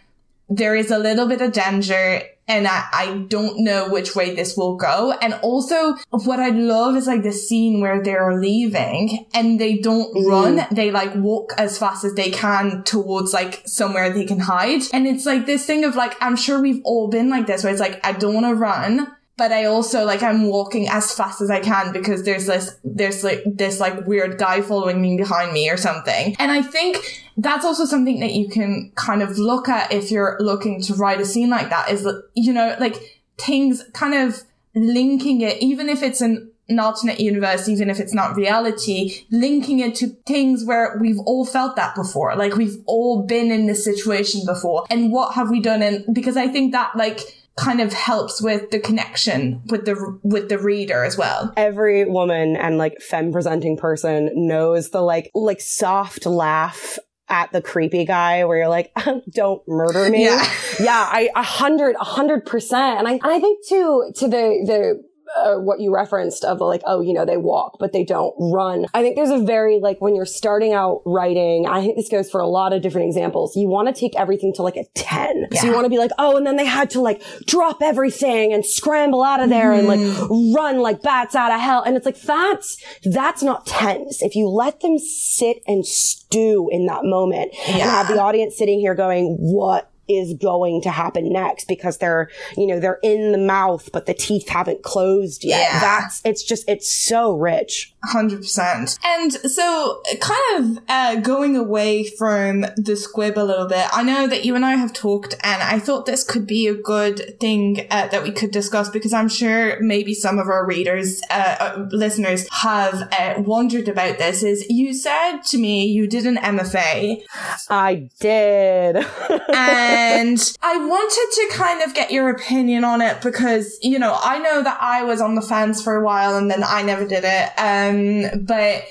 there is a little bit of danger and I, I don't know which way this will go. And also what I love is like the scene where they're leaving and they don't Mm. run. They like walk as fast as they can towards like somewhere they can hide. And it's like this thing of like, I'm sure we've all been like this where it's like, I don't want to run. But I also like I'm walking as fast as I can because there's this there's like this like weird guy following me behind me or something. And I think that's also something that you can kind of look at if you're looking to write a scene like that is you know like things kind of linking it even if it's an an alternate universe even if it's not reality linking it to things where we've all felt that before. Like we've all been in this situation before. And what have we done? And because i think that like kind of helps with the connection with the with the reader as well Every woman and like femme presenting person knows the like like soft laugh at the creepy guy where you're like, <laughs> don't murder me. Yeah. yeah, I a hundred, a hundred percent. And I, and I think too, to the, the, uh, what you referenced of like, oh, you know, they walk, but they don't run. I think there's a very, like, when you're starting out writing, I think this goes for a lot of different examples. You want to take everything to like a 10. So you want to be like, oh, and then they had to like drop everything and scramble out of there and like run like bats out of hell. And it's like, that's, that's not tense. If you let them sit and stew in that moment and have the audience sitting here going, what is going to happen next because they're, you know, they're in the mouth, but the teeth haven't closed yet. Yeah. That's, it's just, it's so rich. Hundred percent. And so, kind of uh, going away from the squib a little bit. I know that you and I have talked, and I thought this could be a good thing uh, that we could discuss because I'm sure maybe some of our readers, uh, uh, listeners, have uh, wondered about this. Is you said to me you did an MFA, I did. <laughs> and I wanted to kind of get your opinion on it because, you know, I know that I was on the fence for a while and then I never did it. Um, Um, but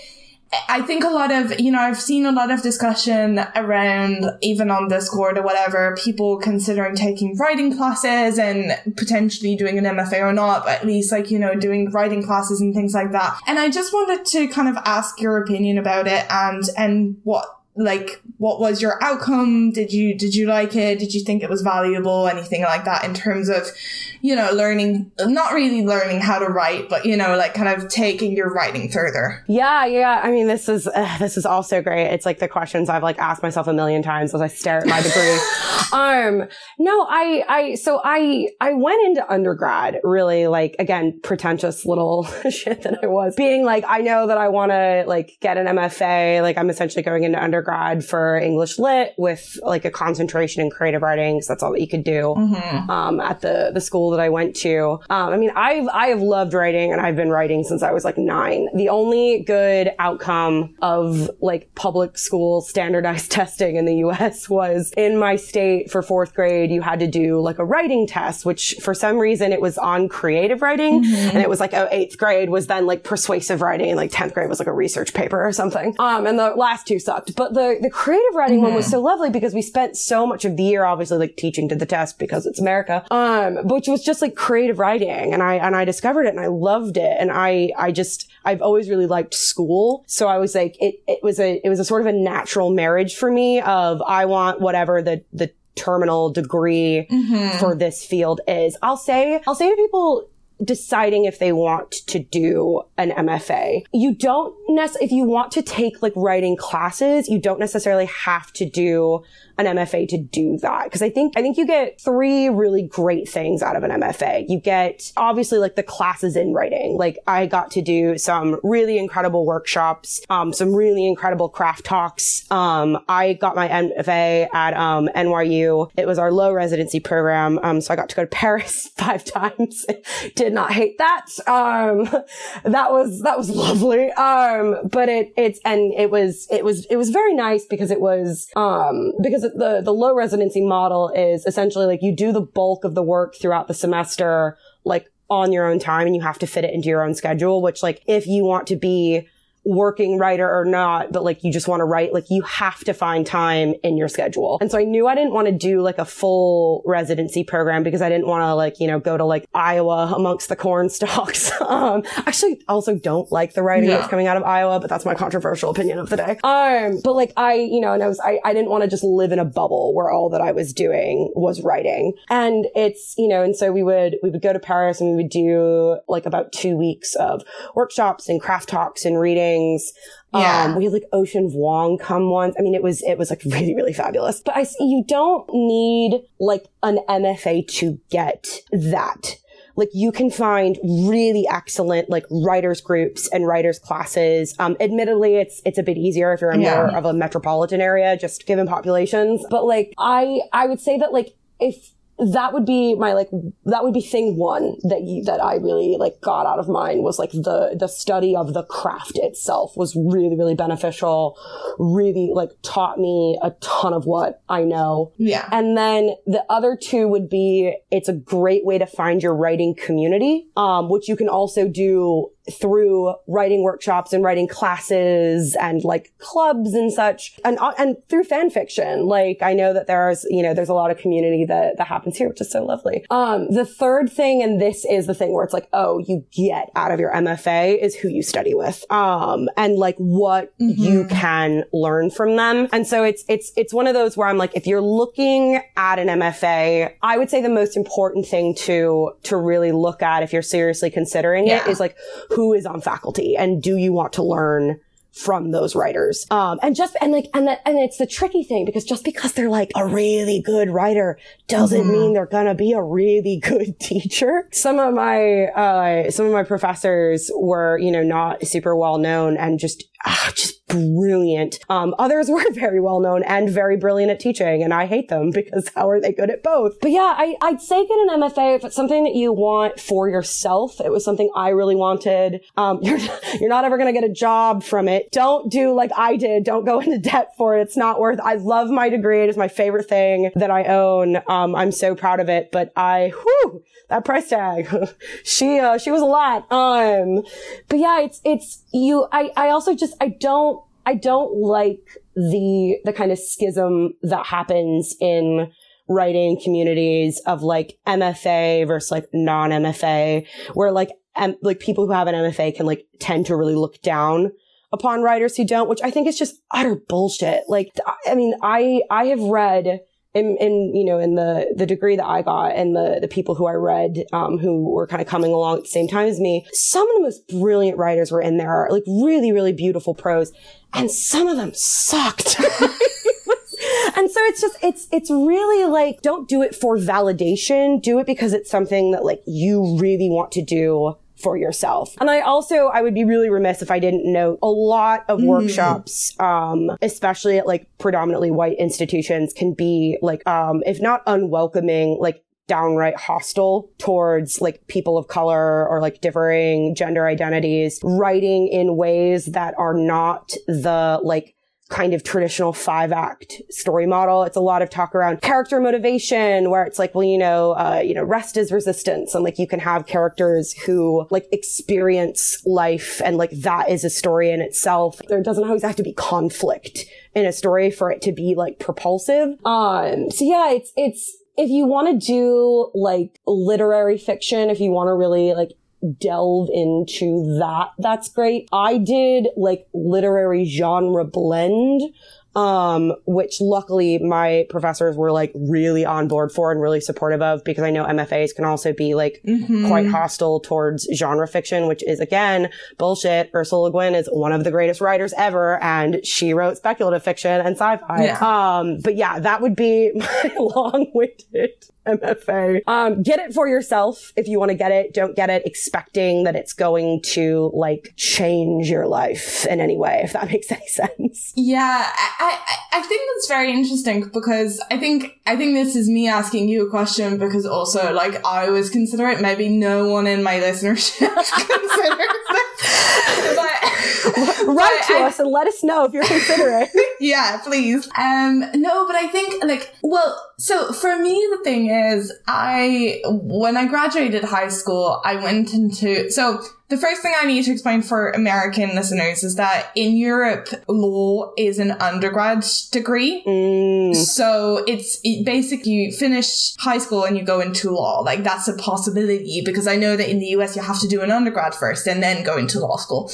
I think a lot of, you know, I've seen a lot of discussion around, even on Discord or whatever, people considering taking writing classes and potentially doing an MFA or not, but at least like, you know, doing writing classes and things like that. And I just wanted to kind of ask your opinion about it and, and what, like, what was your outcome? Did you, did you like it? Did you think it was valuable? Anything like that in terms of, you know, learning, not really learning how to write, but, you know, like kind of taking your writing further? Yeah, yeah. I mean, this is, uh, this is also great. It's like the questions I've like asked myself a million times as I stare at my degree. <laughs> um, no, I, I, so I, I went into undergrad really like, again, pretentious little <laughs> shit that I was being like, I know that I want to like get an MFA. Like I'm essentially going into undergrad for English lit with like a concentration in creative writing. So that's all that you could do, mm-hmm. um, at the, the school that I went to. Um, I mean, I've, I have loved writing and I've been writing since I was like nine. The only good outcome of like public school standardized <laughs> testing in the US was in my state for fourth grade, you had to do like a writing test, which for some reason it was on creative writing mm-hmm. and it was like, oh, eighth grade was then like persuasive writing and like 10th grade was like a research paper or something. Um, and the last two sucked, but the, the creative writing mm-hmm. one was mm-hmm. so lovely because we spent so much of the year obviously like teaching to the test because it's America. Um, which was just like creative writing and I, and I discovered it and I loved it. And I, I just, I've always really liked school. So I was like, it, it was a, it was a sort of a natural marriage for me of I want whatever the, the terminal degree mm-hmm. for this field is. I'll say, I'll say to people, deciding if they want to do an MFA. You don't if you want to take like writing classes, you don't necessarily have to do an MFA to do that. Cause I think, I think you get three really great things out of an MFA. You get obviously like the classes in writing. Like I got to do some really incredible workshops, um, some really incredible craft talks. Um, I got my MFA at, um, NYU. It was our low residency program. Um, so I got to go to <laughs> Paris five times. <laughs> Did not hate that. Um, that was, that was lovely. Um, but it, it's, and it was, it was, it was very nice because it was, um, because the, the low residency model is essentially like you do the bulk of the work throughout the semester, like on your own time and you have to fit it into your own schedule, which like if you want to be working writer or not, but like you just want to write, like you have to find time in your schedule. And so I knew I didn't want to do like a full residency program because I didn't want to like, you know, go to like Iowa amongst the corn <laughs> stalks. um, actually also don't like the writing yeah. that's coming out of Iowa, but that's my controversial opinion of the day. Um, but like I, you know, and I was, I, I didn't want to just live in a bubble where all that I was doing was writing. And it's, you know, and so we would, we would go to Paris and we would do like about two weeks of workshops and craft talks and reading things. Yeah. Um, we had like Ocean Vuong come once. I mean, it was, it was like <laughs> really, really fabulous. But I, you don't need like an MFA to get that like you can find really excellent like writers groups and writers classes. Um, admittedly, it's it's a bit easier if you're in yeah. more of a metropolitan area, just given populations. But like I I would say that like if that would be my like that would be thing one that you that I really like got out of mine was like the the study of the craft itself was really really beneficial really like taught me a ton of what I know. Yeah. And then the other two would be it's a great way to find your writing community um which you can also do through writing workshops and writing classes and like clubs and such and uh, and through fan fiction like i know that there's you know there's a lot of community that that happens here which is so lovely um the third thing and this is the thing where it's like oh you get out of your mfa is who you study with um and like what mm-hmm. you can learn from them and so it's it's it's one of those where i'm like if you're looking at an mfa i would say the most important thing to to really look at if you're seriously considering yeah. it is like who is on faculty and do you want to learn from those writers. Um, and just, and like, and that, and it's the tricky thing because just because they're like a really good writer doesn't mm-hmm. mean they're gonna be a really <laughs> good teacher. Some of my, uh, some of my professors were, you know, not super well known and just, ah, just brilliant. Um, others <laughs> were very well known and very brilliant at teaching, and I hate them <laughs> because how are they good at both? But yeah, I, I'd say get an MFA if it's something that you want for yourself. It was something I really wanted. Um, <laughs> you're, you're not ever going to get a job from it. Don't do like I did. Don't go into debt for it. It's not worth, I love my degree. It is my favorite thing that I own. Um, I'm so proud of it, but I, whew, that price tag, she, uh, she was a lot. Um, but yeah, it's, it's, you, I, I also just, I don't, I don't like the, the kind of schism that happens in writing communities of like MFA versus like non-MFA, where like, um, like people who have an MFA can like tend to really look down upon writers who don't, which I think is just utter bullshit. Like, I mean, I, I have read in you know in the the degree that I got and the the people who I read um, who were kind of coming along at the same time as me, some of the most brilliant writers were in there, like really really beautiful prose, and some of them sucked. <laughs> and so it's just it's it's really like don't do it for validation do it because it's something that like you really want to do for yourself. And I also, I would be really remiss if I didn't note a lot of mm. workshops, um, especially at like predominantly white institutions can be like, um, if not unwelcoming, like downright hostile towards like people of color or like differing gender identities, writing in ways that are not the like kind of traditional five act story model. It's a lot of talk around character motivation where it's like, well, you know, uh, you know, rest is resistance. And like you can have characters who like experience life and like that is a story in itself. There doesn't always have to be conflict in a story for it to be like propulsive. Um, so yeah, it's, it's, if you want to do like literary fiction, if you want to really like delve into that, that's great. I did like literary genre blend um, which luckily my professors were like really on board for and really supportive of because I know MFAs can also be like mm-hmm. quite hostile towards genre fiction, which is again bullshit. Ursula Le Guin is one of the greatest writers ever and she wrote speculative fiction and sci-fi. Yeah. Um, but yeah, that would be <laughs> my long-winded MFA. Um, get it for yourself if you want to get it. Don't get it expecting that it's going to like change your life in any way, if that <laughs> makes any sense. Yeah, I, I, I think that's very interesting because I think I think this is me asking you a question because also like I was consider it. Maybe no one in my listenership <laughs> considers it. <laughs> but, Write but to I, us and let us know if you're considering. <laughs> yeah, please. Um, no, but I think like well, so for me the thing is I when I graduated high school, I went into so the first thing I need to explain for American listeners is that in Europe, law is an undergrad degree. Mm. So it's it basically you finish high school and you go into law. Like that's a possibility because I know that in the US you have to do an undergrad first and then go into law school.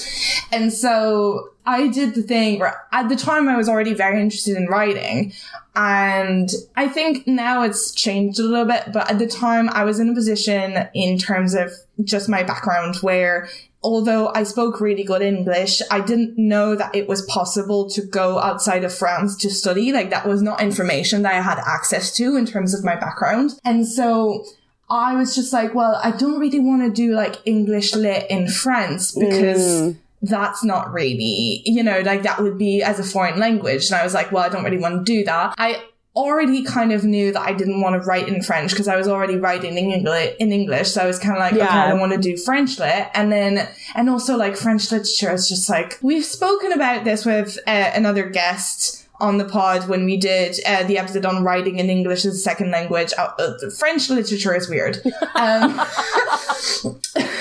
And so I did the thing where at the time I was already very interested in writing. And I think now it's changed a little bit, but at the time I was in a position in terms of just my background where although I spoke really good English, I didn't know that it was possible to go outside of France to study. Like that was not information that I had access to in terms of my background. And so I was just like, well, I don't really want to do like English lit in France because mm that's not really, you know, like that would be as a foreign language. And I was like, well, I don't really want to do that. I already kind of knew that I didn't want to write in French because I was already writing in English, in English. So I was kind of like, yeah. okay, I don't want to do French lit. And then, and also like French literature is just like, we've spoken about this with uh, another guest on the pod when we did uh, the episode on writing in English as a second language. Uh, uh, French literature is weird. <laughs> Um, <laughs>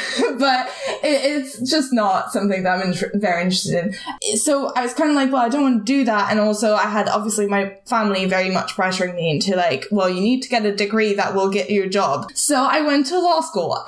but it, it's just not something that I'm in- very interested in. So I was kind of like, well, I don't want to do that. And also I had obviously my family very much pressuring me into like, well, you need to get a degree that will get you a job. So I went to law school. <laughs>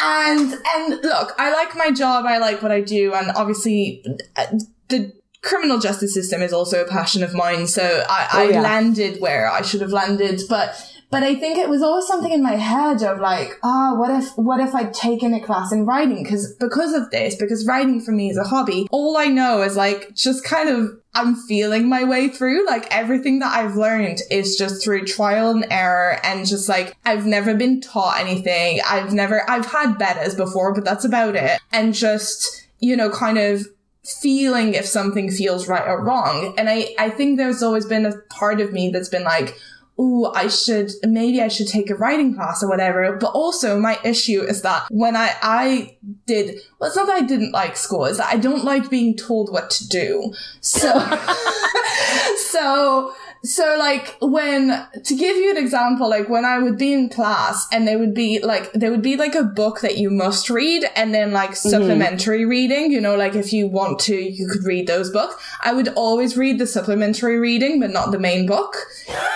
And and look, I like my job. I like what I do, and obviously, uh, the criminal justice system is also a passion of mine. So I, oh, yeah. I landed where I should have landed, but but I think it was always something in my head of like, ah, oh, what if, what if I'd taken a class in writing? Cause, because of this, because writing for me is a hobby, all I know is like, just kind of, I'm feeling my way through. Like everything that I've learned is just through trial and error and just like, I've never been taught anything. I've never, I've had betas before, but that's about it. And just, you know, kind of feeling if something feels right or wrong. And I, I think there's always been a part of me that's been like, ooh, I should, maybe I should take a writing class or whatever. But also my issue is that when I, I did, well, it's not that I didn't like school, it's that I don't like being told what to do. So, <laughs> so, so like when, to give you an example, like when I would be in class and there would be like, there would be like a book that you must read and then like mm-hmm. supplementary mm-hmm. reading, you know, like if you want to, you could read those books. I would always read the supplementary reading, but not the main book.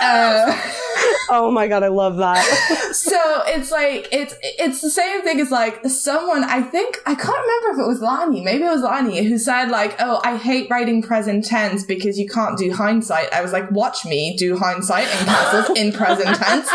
Uh, <laughs> oh my god, I love that. <laughs> so it's like it's it's the same thing as like someone I think I can't remember if it was Lani, maybe it was Lani who said like, "Oh, I hate writing present tense because you can't do hindsight." I was like, "Watch me do hindsight in castles in present tense."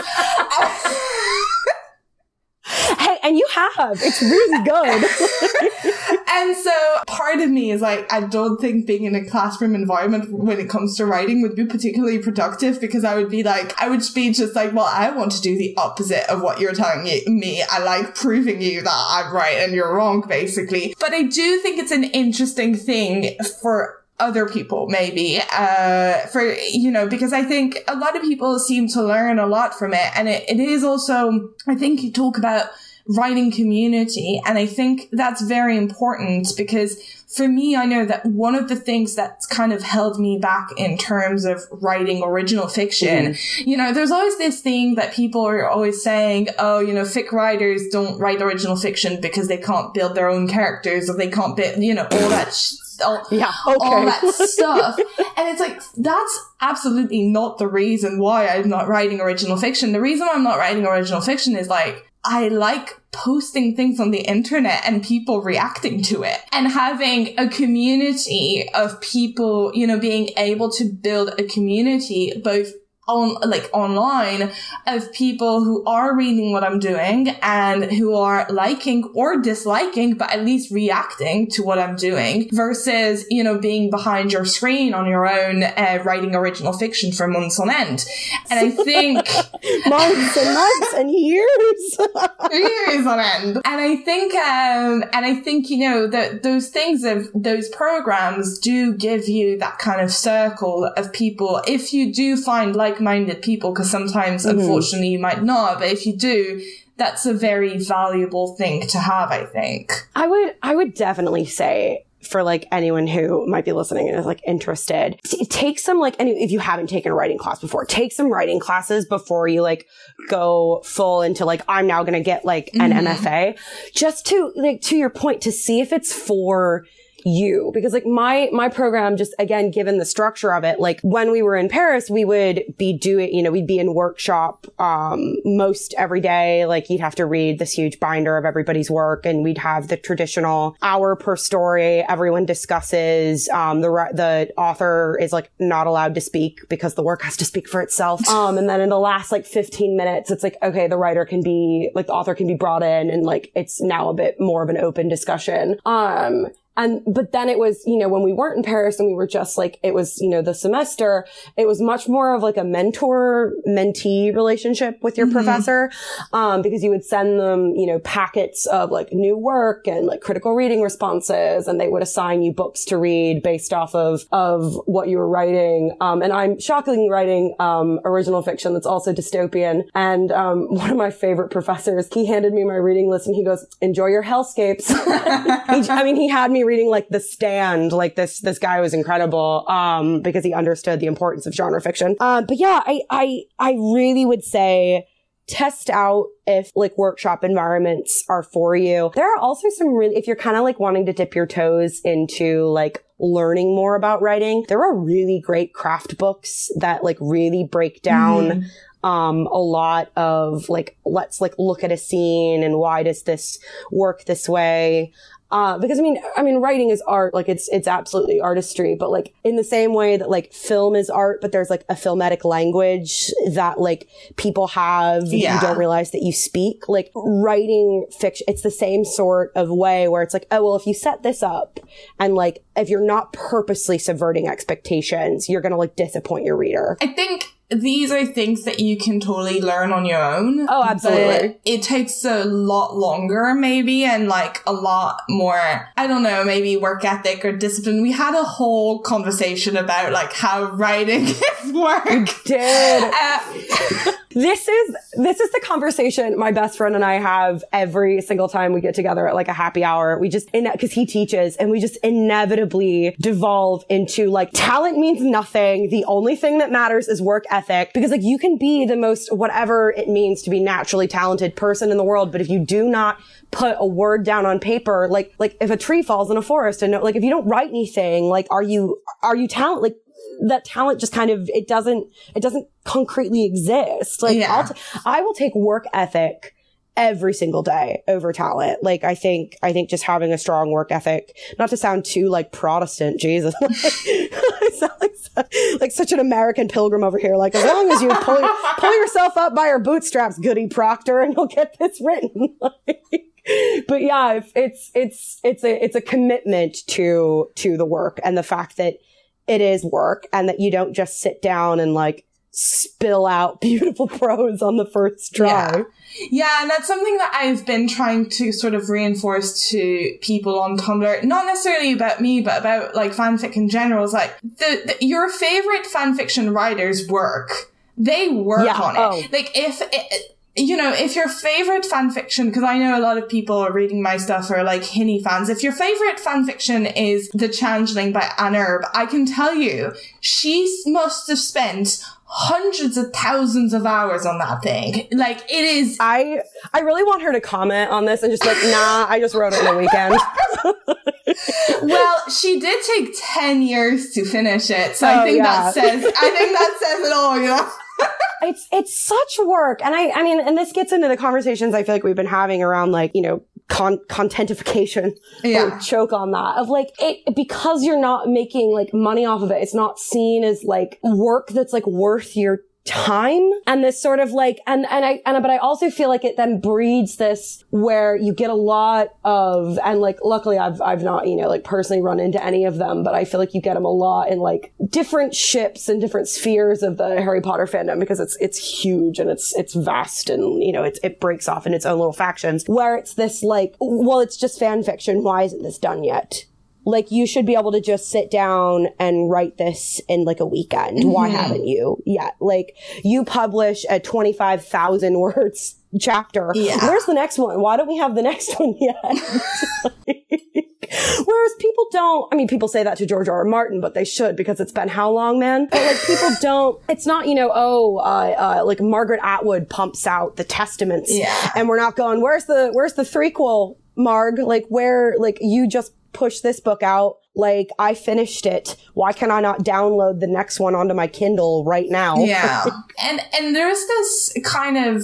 hey, and you have. It's really good. <laughs> and so part of me is like, I don't think being in a classroom environment when it comes to writing would be particularly productive because I would be like, I would be just like, well, I want to do the opposite of what you're telling me. I like proving you that I'm right and you're wrong, basically. But I do think it's an interesting thing for other people maybe uh for you know because i think a lot of people seem to learn a lot from it and it, it is also i think you talk about writing community and i think that's very important because for me i know that one of the things that's kind of held me back in terms of writing original fiction mm. you know there's always this thing that people are always saying oh you know fic writers don't write original fiction because they can't build their own characters or they can't build you know all that sh- all, yeah, okay. all that stuff. and it's like, that's absolutely not the reason why I'm not writing original fiction. The reason I'm not writing original fiction is like, I like posting things on the internet and people reacting to it and having a community of people, you know, being able to build a community both on like online of people who are reading what I'm doing and who are liking or disliking, but at least reacting to what I'm doing versus, you know, being behind your screen on your own, uh, writing original fiction for months on end. And I think <laughs> months and months and years, <laughs> years on end. And I think, um, and I think, you know, that those things of those programs do give you that kind of circle of people. If you do find like like-minded people because sometimes mm-hmm. unfortunately you might not but if you do that's a very valuable thing to have i think i would i would definitely say for like anyone who might be listening and is like interested take some like any if you haven't taken a writing class before take some writing classes before you like go full into like i'm now going to get like an mm-hmm. mfa just to like to your point to see if it's for you. Because like my my program just again given the structure of it like when we were in Paris we would be doing you know we'd be in workshop um most every day. Like you'd have to read this huge binder of everybody's work and we'd have the traditional hour per story. Everyone discusses um the the author is like not allowed to speak because the work has to speak for itself. <laughs> Um and then in the last like 15 minutes it's like okay the writer can be like the author can be brought in and like it's now a bit more of an open discussion. Um and, but then it was, you know, when we weren't in Paris and we were just like, it was, you know, the semester, it was much more of like a mentor mentee relationship with your mm-hmm. professor. Um, because you would send them, you know, packets of like new work and like critical reading responses and they would assign you books to read based off of, of what you were writing. Um, and I'm shockingly writing, um, original fiction that's also dystopian. And, um, <laughs> one of my favorite professors, he handed me my reading list and he goes, enjoy your hellscapes. <laughs> he, I mean, he had me reading like The Stand. Like this, this guy was incredible, um, because he understood the importance of genre fiction. Um, but yeah, I, I, I really would say, test out if like workshop environments are for you. There are also some really, if you're kind of like wanting to dip your toes into like learning more about writing, there are really great craft books that like really break down. Mm. Um, a lot of like, let's like look at a scene and why does this work this way? Uh, because I mean, I mean, writing is art. Like it's, it's absolutely artistry, but like in the same way that like film is art, but there's like a filmatic language that like people have yeah. you don't realize that you speak. Like writing fiction, it's the same sort of way where it's like, oh, well, if you set this up and like, if you're not purposely subverting expectations, you're going to like disappoint your reader. I think these are things that you can totally learn on your own. Oh, absolutely. it takes a lot longer, maybe, and like a lot more, I don't know, maybe work ethic or discipline. We had a whole conversation about like how writing <laughs> is work. We did. Uh, <laughs> this is, this is the conversation my best friend and I have every single time we get together at like a happy hour. We just, cause he teaches and we just inevitably devolve into like talent means nothing. The only thing that matters is work ethic because like you can be the most whatever it means to be naturally talented person in the world, but if you do not put a word down on paper, like like if a tree falls in a forest and like if you don't write anything, like are you are you talent like that talent just kind of, it doesn't, it doesn't concretely exist. Like, Yeah. I'll t- I will take work ethic every single day over talent. Like, I think, I think just having a strong work ethic, not to sound too like Protestant, Jesus. <laughs> I sound like, like such an American pilgrim over here. Like, as long as you pull, pull yourself up by your bootstraps, Goody Proctor, and you'll get this written. like, <laughs> but yeah, it's it's it's a it's a commitment to to the work and the fact that it is work and that you don't just sit down and like spill out <laughs> beautiful prose on the first try. Yeah. Yeah, and that's something that I've been trying to sort of reinforce to people on Tumblr. Not necessarily about me, but about like fanfic in general. Is like the, the your favorite fanfiction writers' work. They work Yeah, on it. oh. Like if it, you know, if your favorite fan fiction, because I know a lot of people are reading my stuff are like Hinny fans. If your favorite fan fiction is The Changeling by annerb, I can tell you, she must have spent hundreds of thousands of hours on that thing. Like it is I I really want her to comment on this and just like, nah, I just wrote it in a weekend. <laughs> well, she did take 10 years to finish it. So I Oh, think yeah. that says, I think that says it all, you know? It's it's such work and i i mean and this gets into the conversations i feel like we've been having around like you know con- contentification Yeah. or choke on that of like it because you're not making like money off of it it's not seen as like work that's like worth your time and this sort of like and and I and but I also feel like it then breeds this where you get a lot of and like luckily I've I've not you know like personally run into any of them but I feel like you get them a lot in like different ships and different spheres of the Harry Potter fandom because it's it's huge and it's it's vast and you know it it breaks off in its own little factions where it's this like well it's just fan fiction. Why isn't this done yet like you should be able to just sit down and write this in like a weekend. Why haven't you yet? Like you publish a 25,000 <laughs> words chapter. Yeah. Where's the next one? Why don't we have the next one yet? <laughs> Whereas people don't, I mean, people say that to George R. R. Martin, but they should because it's been how long, man? But like people <laughs> don't, it's not, you know, oh, uh, uh, like Margaret Atwood pumps out the testaments. Yeah. And we're not going, where's the, where's the threequel, Marg? Like where, like you just push this book out. Like I finished it. Why can I not download the next one onto my Kindle right now? Yeah. <laughs> and and there's this kind of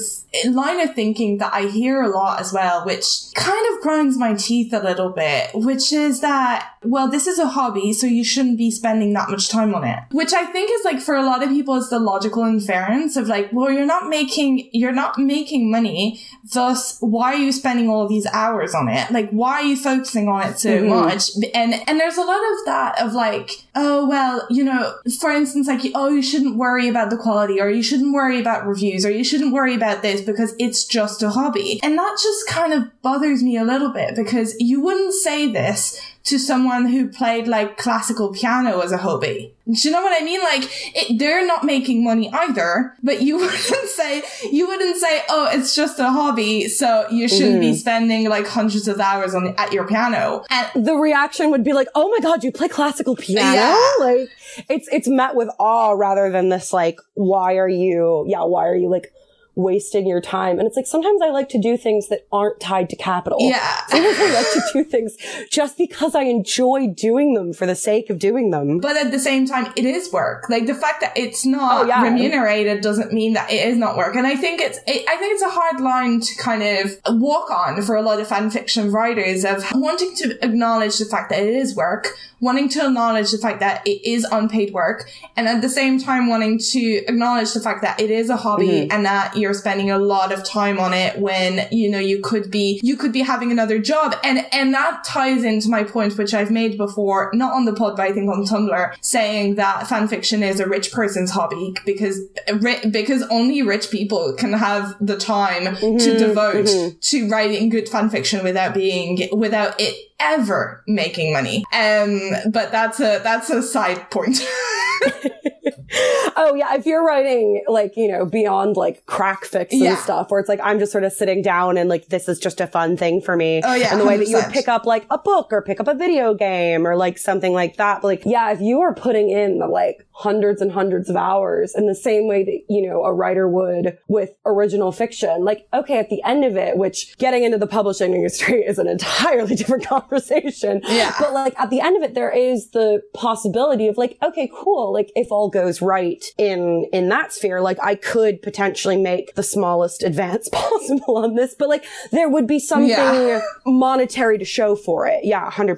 line of thinking that I hear a lot as well, which kind of grinds my teeth a little bit, which is that, well, this is a hobby, so you shouldn't be spending that much time on it. Which I think is like for a lot of people is the logical inference of like, well, you're not making you're not making money, thus why are you spending all these hours on it? Like why are you focusing on it so mm-hmm. much? And and there's a lot of that of like, oh well, you know, for instance, like oh you shouldn't worry about the quality or you shouldn't worry about reviews or you shouldn't worry about this because it's just a hobby. And that just kind of bothers me a little bit because you wouldn't say this to someone who played like classical piano as a hobby. Do you know what I mean? Like it, they're not making money either, but you <laughs> wouldn't say you wouldn't say, "Oh, it's just a hobby, so you shouldn't be mm-hmm. spending like hundreds of hours on at your piano." And The reaction would be like, "Oh my god, you play classical piano?" Yeah. Like it's it's met with awe rather than this like, "Why are you? Yeah, why are you like wasting your time?" And it's like sometimes I like to do things that aren't tied to capital. yeah. <laughs> Sometimes I like to do things just because I enjoy doing them for the sake of doing them. But at the same time, it is work. Like the fact that it's not Oh, yeah. remunerated doesn't mean that it is not work. And I think it's, it, I think it's a hard line to kind of walk on for a lot of fan fiction writers of wanting to acknowledge the fact that it is work, wanting to acknowledge the fact that it is unpaid work, and at the same time wanting to acknowledge the fact that it is a hobby Mm-hmm. and that you're spending a lot of time on it when, you know, you could be, you could be having another job. And, and that ties into my point, which I've made before, not on the pod, but I think on Tumblr, saying that fan fiction is a rich person's hobby because, ri- because only rich people can have the time to devote to writing good fan fiction without being, without it ever making money. Um, but that's a, that's a side point. <laughs> <laughs> oh yeah, if you're writing like, you know, beyond like crack fics and Yeah. stuff where it's like I'm just sort of sitting down and like this is just a fun thing for me. Oh, yeah, And the way that you would pick up like a book or pick up a video game or like something like that. But like, yeah, if you are putting in the like hundreds and hundreds of hours in the same way that, you know, a writer would with original fiction, like, okay, at the end of it, which getting into the publishing industry is an entirely <laughs> different conversation. Yeah. But like at the end of it, there is the possibility of like, okay, cool. Like if all goes right in, in that sphere, like I could potentially make the smallest <laughs> advance possible on this, but like there would be something Yeah. monetary to show for it. Yeah, 100%.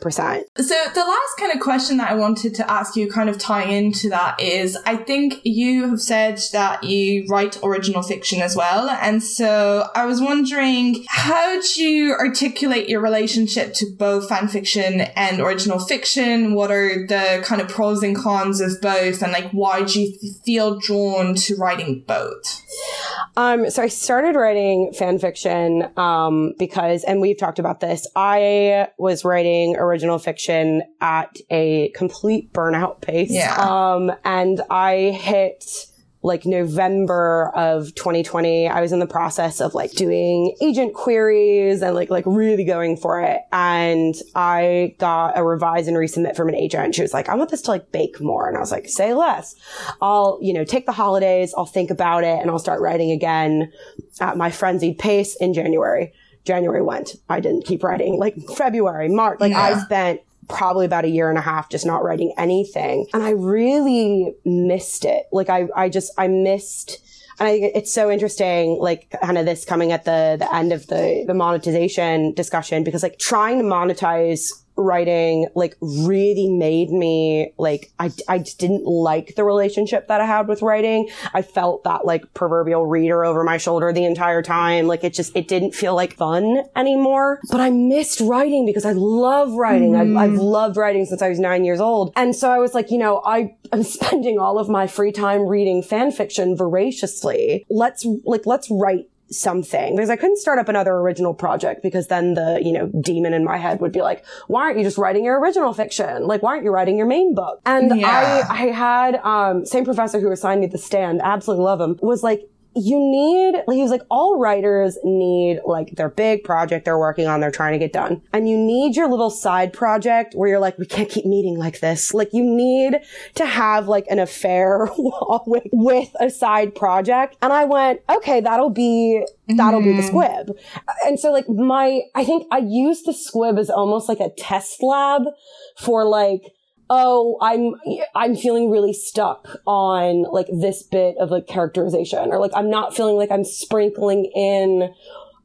So the last kind of question that I wanted to ask you, kind of tie into that, is I think you have said that you write original fiction as well, and so I was wondering how do you articulate your relationship to both fan fiction and original fiction? What are the kind of pros and cons of both, and like why do you feel drawn to writing both? Um, so I started writing fan fiction, um, because, and we've talked about this. I was writing original fiction at a complete burnout pace. Yeah. Um, and I hit like November of 2020. I was in the process of like doing agent queries and like, like really going for it. And I got a revise and resubmit from an agent. She was like, I want this to like bake more. And I was like, say less. I'll, you know, take the holidays. I'll think about it and I'll start writing again at my frenzied pace in January. January went. I didn't keep writing. Like February, March. Like I spent probably about a year and a half just not writing anything. And I really missed it. Like I, I just, I missed, and I think it's so interesting, like kind of this coming at the, the end of the, the monetization discussion, because like trying to monetize writing like really made me like I, I just didn't like the relationship that I had with writing. I felt that like proverbial reader over my shoulder the entire time. Like it just it didn't feel like fun anymore. But I missed writing because I love writing. I've, mm. I've loved writing since I was nine years old. And so I was like, you know, I am <laughs> spending all of my free time reading fan fiction voraciously. Let's like let's write something because I couldn't start up another original project because then the, you know, demon in my head would be like, why aren't you just writing your original fiction? Like, why aren't you writing your main book? And Yeah. I, I had, um, same professor who assigned me the stand, absolutely love him, was like, you need, like, he was like, all writers need like their big project they're working on, they're trying to get done. And you need your little side project where you're like, we can't keep meeting like this. Like, you need to have like an affair <laughs> with, with a side project. And I went, okay, that'll be, that'll be the mm-hmm. squib. And so like my, I think I used the squib as almost like a test lab for like, oh, I'm, I'm feeling really stuck on like this bit of like characterization or like I'm not feeling like I'm sprinkling in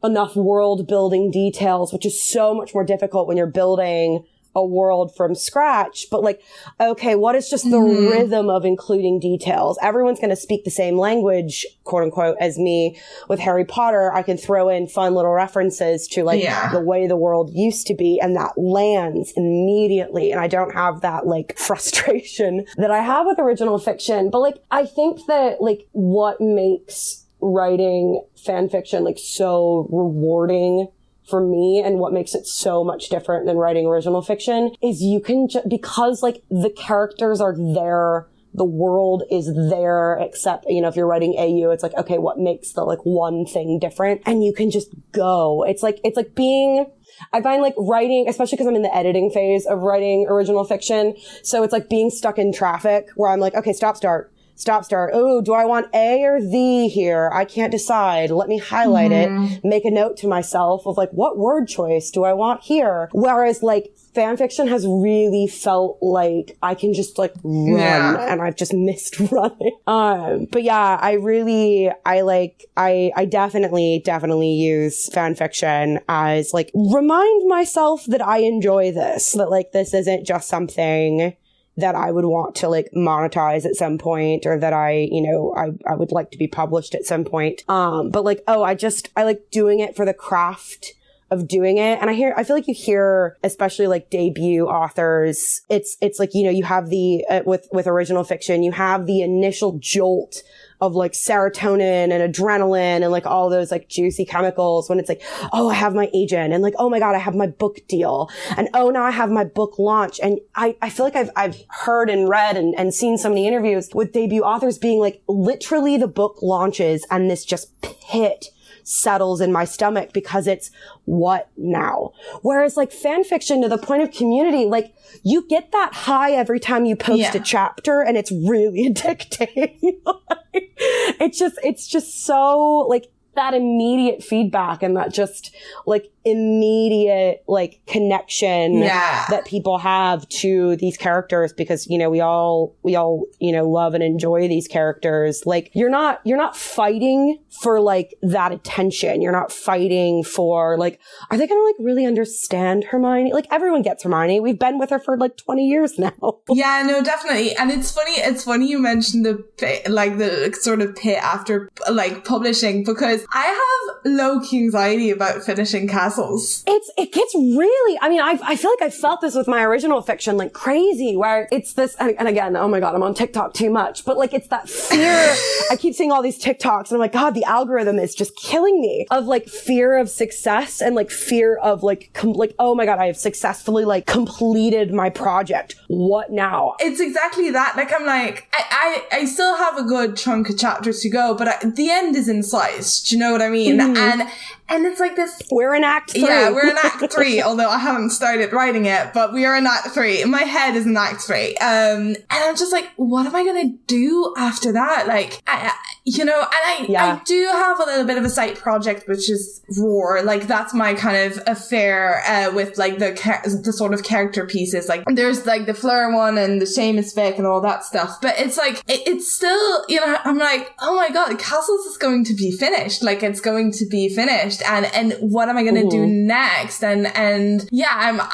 enough world building details, which is so much more difficult when you're building a world from scratch. But like, okay, what is just the mm-hmm. rhythm of including details? Everyone's going to speak the same language, quote unquote, as me with Harry Potter. I can throw in fun little references to like Yeah. the way the world used to be and that lands immediately. And I don't have that like <laughs> frustration that I have with original fiction. But like, I think that like what makes writing fan fiction like so rewarding for me and what makes it so much different than writing original fiction is you can ju- because like the characters are there the world is there except you know if you're writing au it's like okay what makes the like one thing different and you can just go it's like it's like being I find like writing, especially because I'm in the editing phase of writing original fiction. So it's like being stuck in traffic where I'm like, okay, stop, start, stop, start. Oh, do I want A or the here? I can't decide. Let me highlight it, make a note to myself of like, what word choice do I want here? Whereas like fan fiction has really felt like I can just like run Yeah. and I've just missed <laughs> running. Um, but yeah, I really, I like, I, I definitely, definitely use fan fiction as like, remind myself that I enjoy this, that like this isn't just something that I would want to like monetize at some point or that I, you know, I, I would like to be published at some point. Um, but like, oh, I just, I like doing it for the craft of doing it. And I hear, I feel like you hear, especially like debut authors, it's, it's like, you know, you have the, uh, with, with original fiction, you have the initial jolt of like serotonin and adrenaline and like all those like juicy chemicals when it's like, oh, I have my agent and like, oh my God, I have my book deal and oh, now I have my book launch. And I, I feel like I've, I've heard and read and, and seen so many interviews with debut authors being like, literally the book launches and this just pit settles in my stomach because it's what now? Whereas like fan fiction to the point of community, like you get that high every time you post yeah. a chapter and it's really <laughs> addicting. <laughs> it's just, it's just so like that immediate feedback and that just like immediate like connection yeah. that people have to these characters because you know we all we all you know love and enjoy these characters. Like you're not you're not fighting for like that attention. You're not fighting for like are they gonna like really understand hermione? Like everyone gets hermione. We've been with her for like 20 years now. <laughs> Yeah no definitely. And it's funny it's funny you mentioned the like the sort of pit after like publishing because i have low key anxiety about finishing castles. It's it gets really. I mean, I I feel like I felt this with my original fiction, like crazy, where it's this. And, and again, oh my god, I'm on TikTok too much, but like it's that fear. <laughs> I keep seeing all these TikToks, and I'm like, God, the algorithm is just killing me of like fear of success and like fear of like com- like oh my god, I have successfully like completed my project. What now? It's exactly that. Like I'm like I I, I still have a good chunk of chapters to go, but I, the end is in sight. Do you know what I mean? Mm-hmm. And and it's like this. We're in Act Three. Yeah, we're in Act <laughs> Three. although I haven't started writing it, but we are in Act Three. My head is in Act Three. Um, and I'm just like, what am I gonna do after that? Like, I, you know, and I, yeah. I do have a little bit of a side project, which is Roar. Like, that's my kind of affair uh, with like the the sort of character pieces. Like, there's like the Fleur one and the Seamus fic and all that stuff. But it's like, it, it's still, you know, I'm like, oh my god, Castles is going to be finished. Like, it's going to be finished and and what am I going to do next? And and yeah, I'm. I,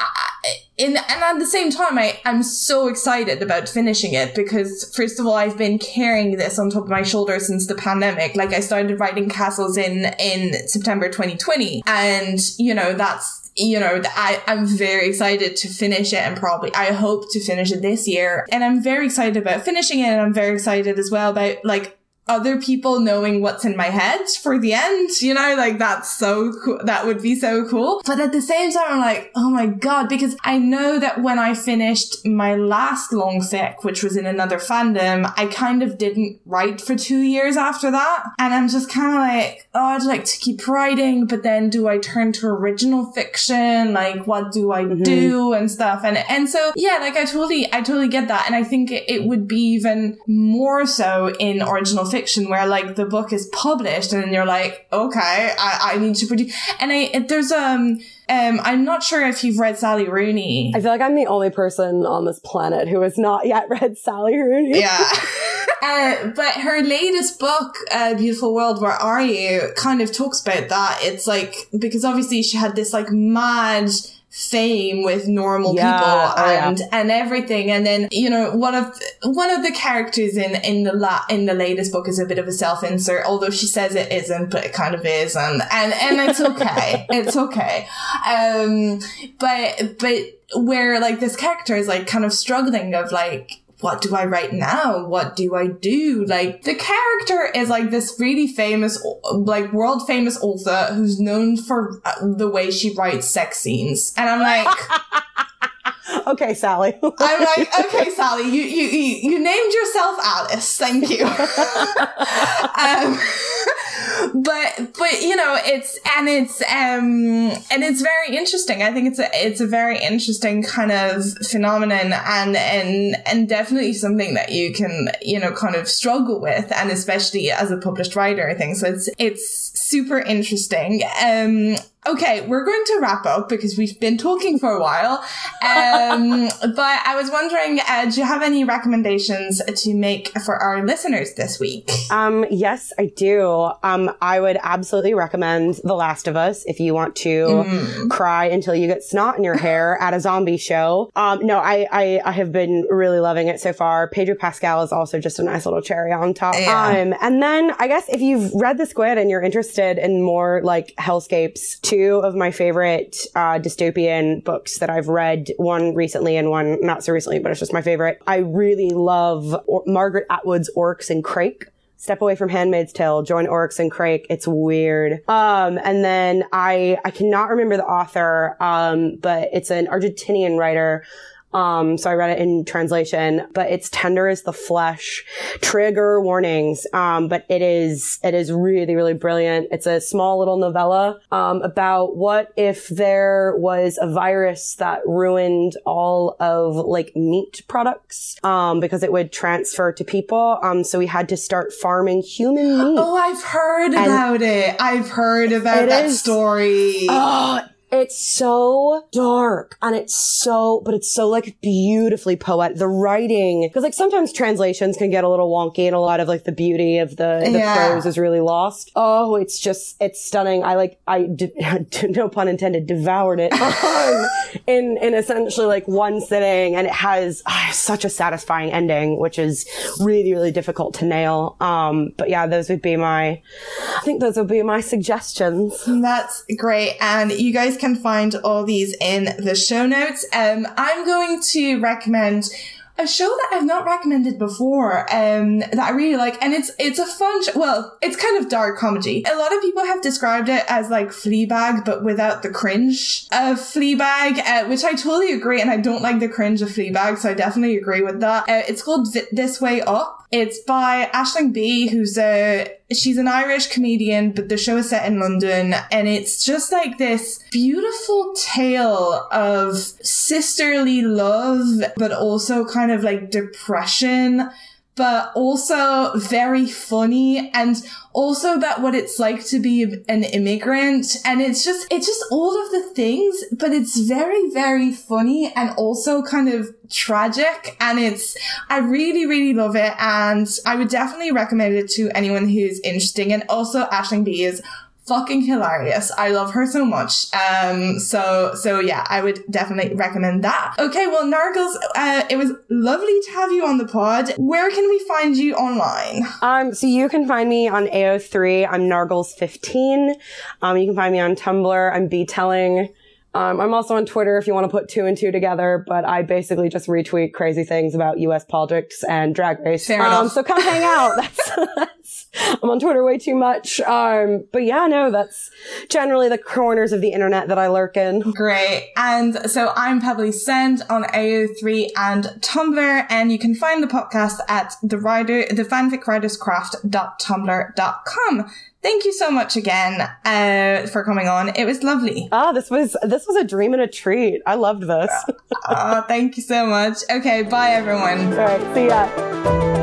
in, and at the same time, I, I'm so excited about finishing it because first of all, I've been carrying this on top of my shoulder since the pandemic. Like I started writing castles in, in September 2020. And, you know, that's, you know, I, I'm very excited to finish it and probably, I hope to finish it this year. And I'm very excited about finishing it. And I'm very excited as well about like other people knowing what's in my head for the end, you know, like that's so cool. That would be so cool. But at the same time, I'm like, oh my God, because I know that when I finished my last long fic, which was in another fandom, I kind of didn't write for two years after that. And I'm just kind of like, oh, I'd like to keep writing, but then do I turn to original fiction? Like, what do I mm-hmm. do and stuff? And, and so, yeah, like I totally, I totally get that. And I think it, it would be even more so in original fiction fiction where like the book is published and you're like, okay, I, I need to produce. And I, there's, um, um, I'm not sure if you've read Sally Rooney. I feel like I'm the only person on this planet who has not yet <laughs> read Sally Rooney. Yeah. <laughs> uh, but her latest book, uh, Beautiful World, Where Are You, kind of talks about that. It's like, because obviously she had this like mad, fame with normal yeah, people and oh, yeah. and everything. And then you know one of one of the characters in in the la- in the latest book is a bit of a self insert although she says it isn't but it kind of is and and and it's okay. <laughs> It's okay. Um but but where like this character is like kind of struggling of like what do I write now? What do I do? Like the character is like this really famous, like world famous author who's known for uh, the way she writes sex scenes. And I'm like, <laughs> okay, Sally. <laughs> I'm like, okay, Sally, you, you, you, you named yourself Alice. Thank you. <laughs> um, but, but, you know, it's, and it's, um, and it's very interesting. I think it's a, it's a very interesting kind of phenomenon and, and, and definitely something that you can, you know, kind of struggle with. And especially as a published writer, I think. So it's, it's super interesting. Um, Okay, we're going to wrap up because we've been talking for a while. Um, <laughs> but I was wondering, uh, do you have any recommendations to make for our listeners this week? Um, yes, I do. Um, I would absolutely recommend The Last of Us if you want to mm. cry until you get snot in your <laughs> hair at a zombie show. Um, no, I, I, I, have been really loving it so far. Pedro Pascal is also just a nice little cherry on top. Yeah. Um, and then I guess if you've read The Squib and you're interested in more like hellscapes two of my favorite uh, dystopian books that I've read, one recently and one not so recently, but it's just my favorite. I really love or- Margaret Atwood's Oryx and Crake step away from Handmaid's Tale, join Oryx and Crake. It's weird. Um, and then I, I cannot remember the author, um, but it's an Argentinian writer um, so I read it in translation, but it's tender is the flesh. Trigger warnings. Um, but it is, it is really, really brilliant. It's a small little novella, um, about what if there was a virus that ruined all of like meat products, um, because it would transfer to people. Um, so we had to start farming human meat. <gasps> Oh, I've heard and about it. I've heard about that is, story. Oh, it's so dark and it's so, but it's so like beautifully poetic. The writing, because like sometimes translations can get a little wonky and a lot of like the beauty of the, the yeah. prose is really lost. Oh, it's just, it's stunning. I like, I, <laughs> no pun intended, devoured it <laughs> <laughs> in, in essentially like one sitting and it has oh, such a satisfying ending, which is really, really difficult to nail. Um, but yeah, those would be my, I think those would be my suggestions. That's great. And you guys can find all these in the show notes. Um, I'm going to recommend a show that I've not recommended before, um, that I really like, and it's it's a fun. Sh- well, it's kind of dark comedy. A lot of people have described it as like Fleabag, but without the cringe of Fleabag, uh, which I totally agree, and I don't like the cringe of Fleabag, so I definitely agree with that. Uh, it's called This Way Up. It's by Aisling Bea, who's a she's an Irish comedian, but the show is set in London, and it's just like this beautiful tale of sisterly love, but also kind of like depression but also very funny and also about what it's like to be an immigrant. And it's just, it's just all of the things, but it's very, very funny and also kind of tragic. And it's, I really, really love it. And I would definitely recommend it to anyone who's interested. And also Aisling Bea is fucking hilarious. I love her so much. Um, so, so yeah, I would definitely recommend that. Okay, well, Nargles, uh, it was lovely to have you on the pod. Where can we find you online? Um, so you can find me on AO3. I'm Nargles15. Um, you can find me on Tumblr. I'm B-telling. Um, I'm also on Twitter if you want to put two and two together, but I basically just retweet crazy things about U.S. politics and drag race. Fair um. So come hang out. <laughs> That's, that's, I'm on Twitter way too much. Um, but yeah, no, that's generally the corners of the internet that I lurk in. Great. And so I'm Pebbly Sand on AO3 and Tumblr, and you can find the podcast at the writer, the fanficwriterscraft.tumblr.com. Thank you so much again uh, for coming on. It was lovely. Ah, this was this was a dream and a treat. I loved this. oh, thank you so much. Okay, bye everyone. All right, see ya.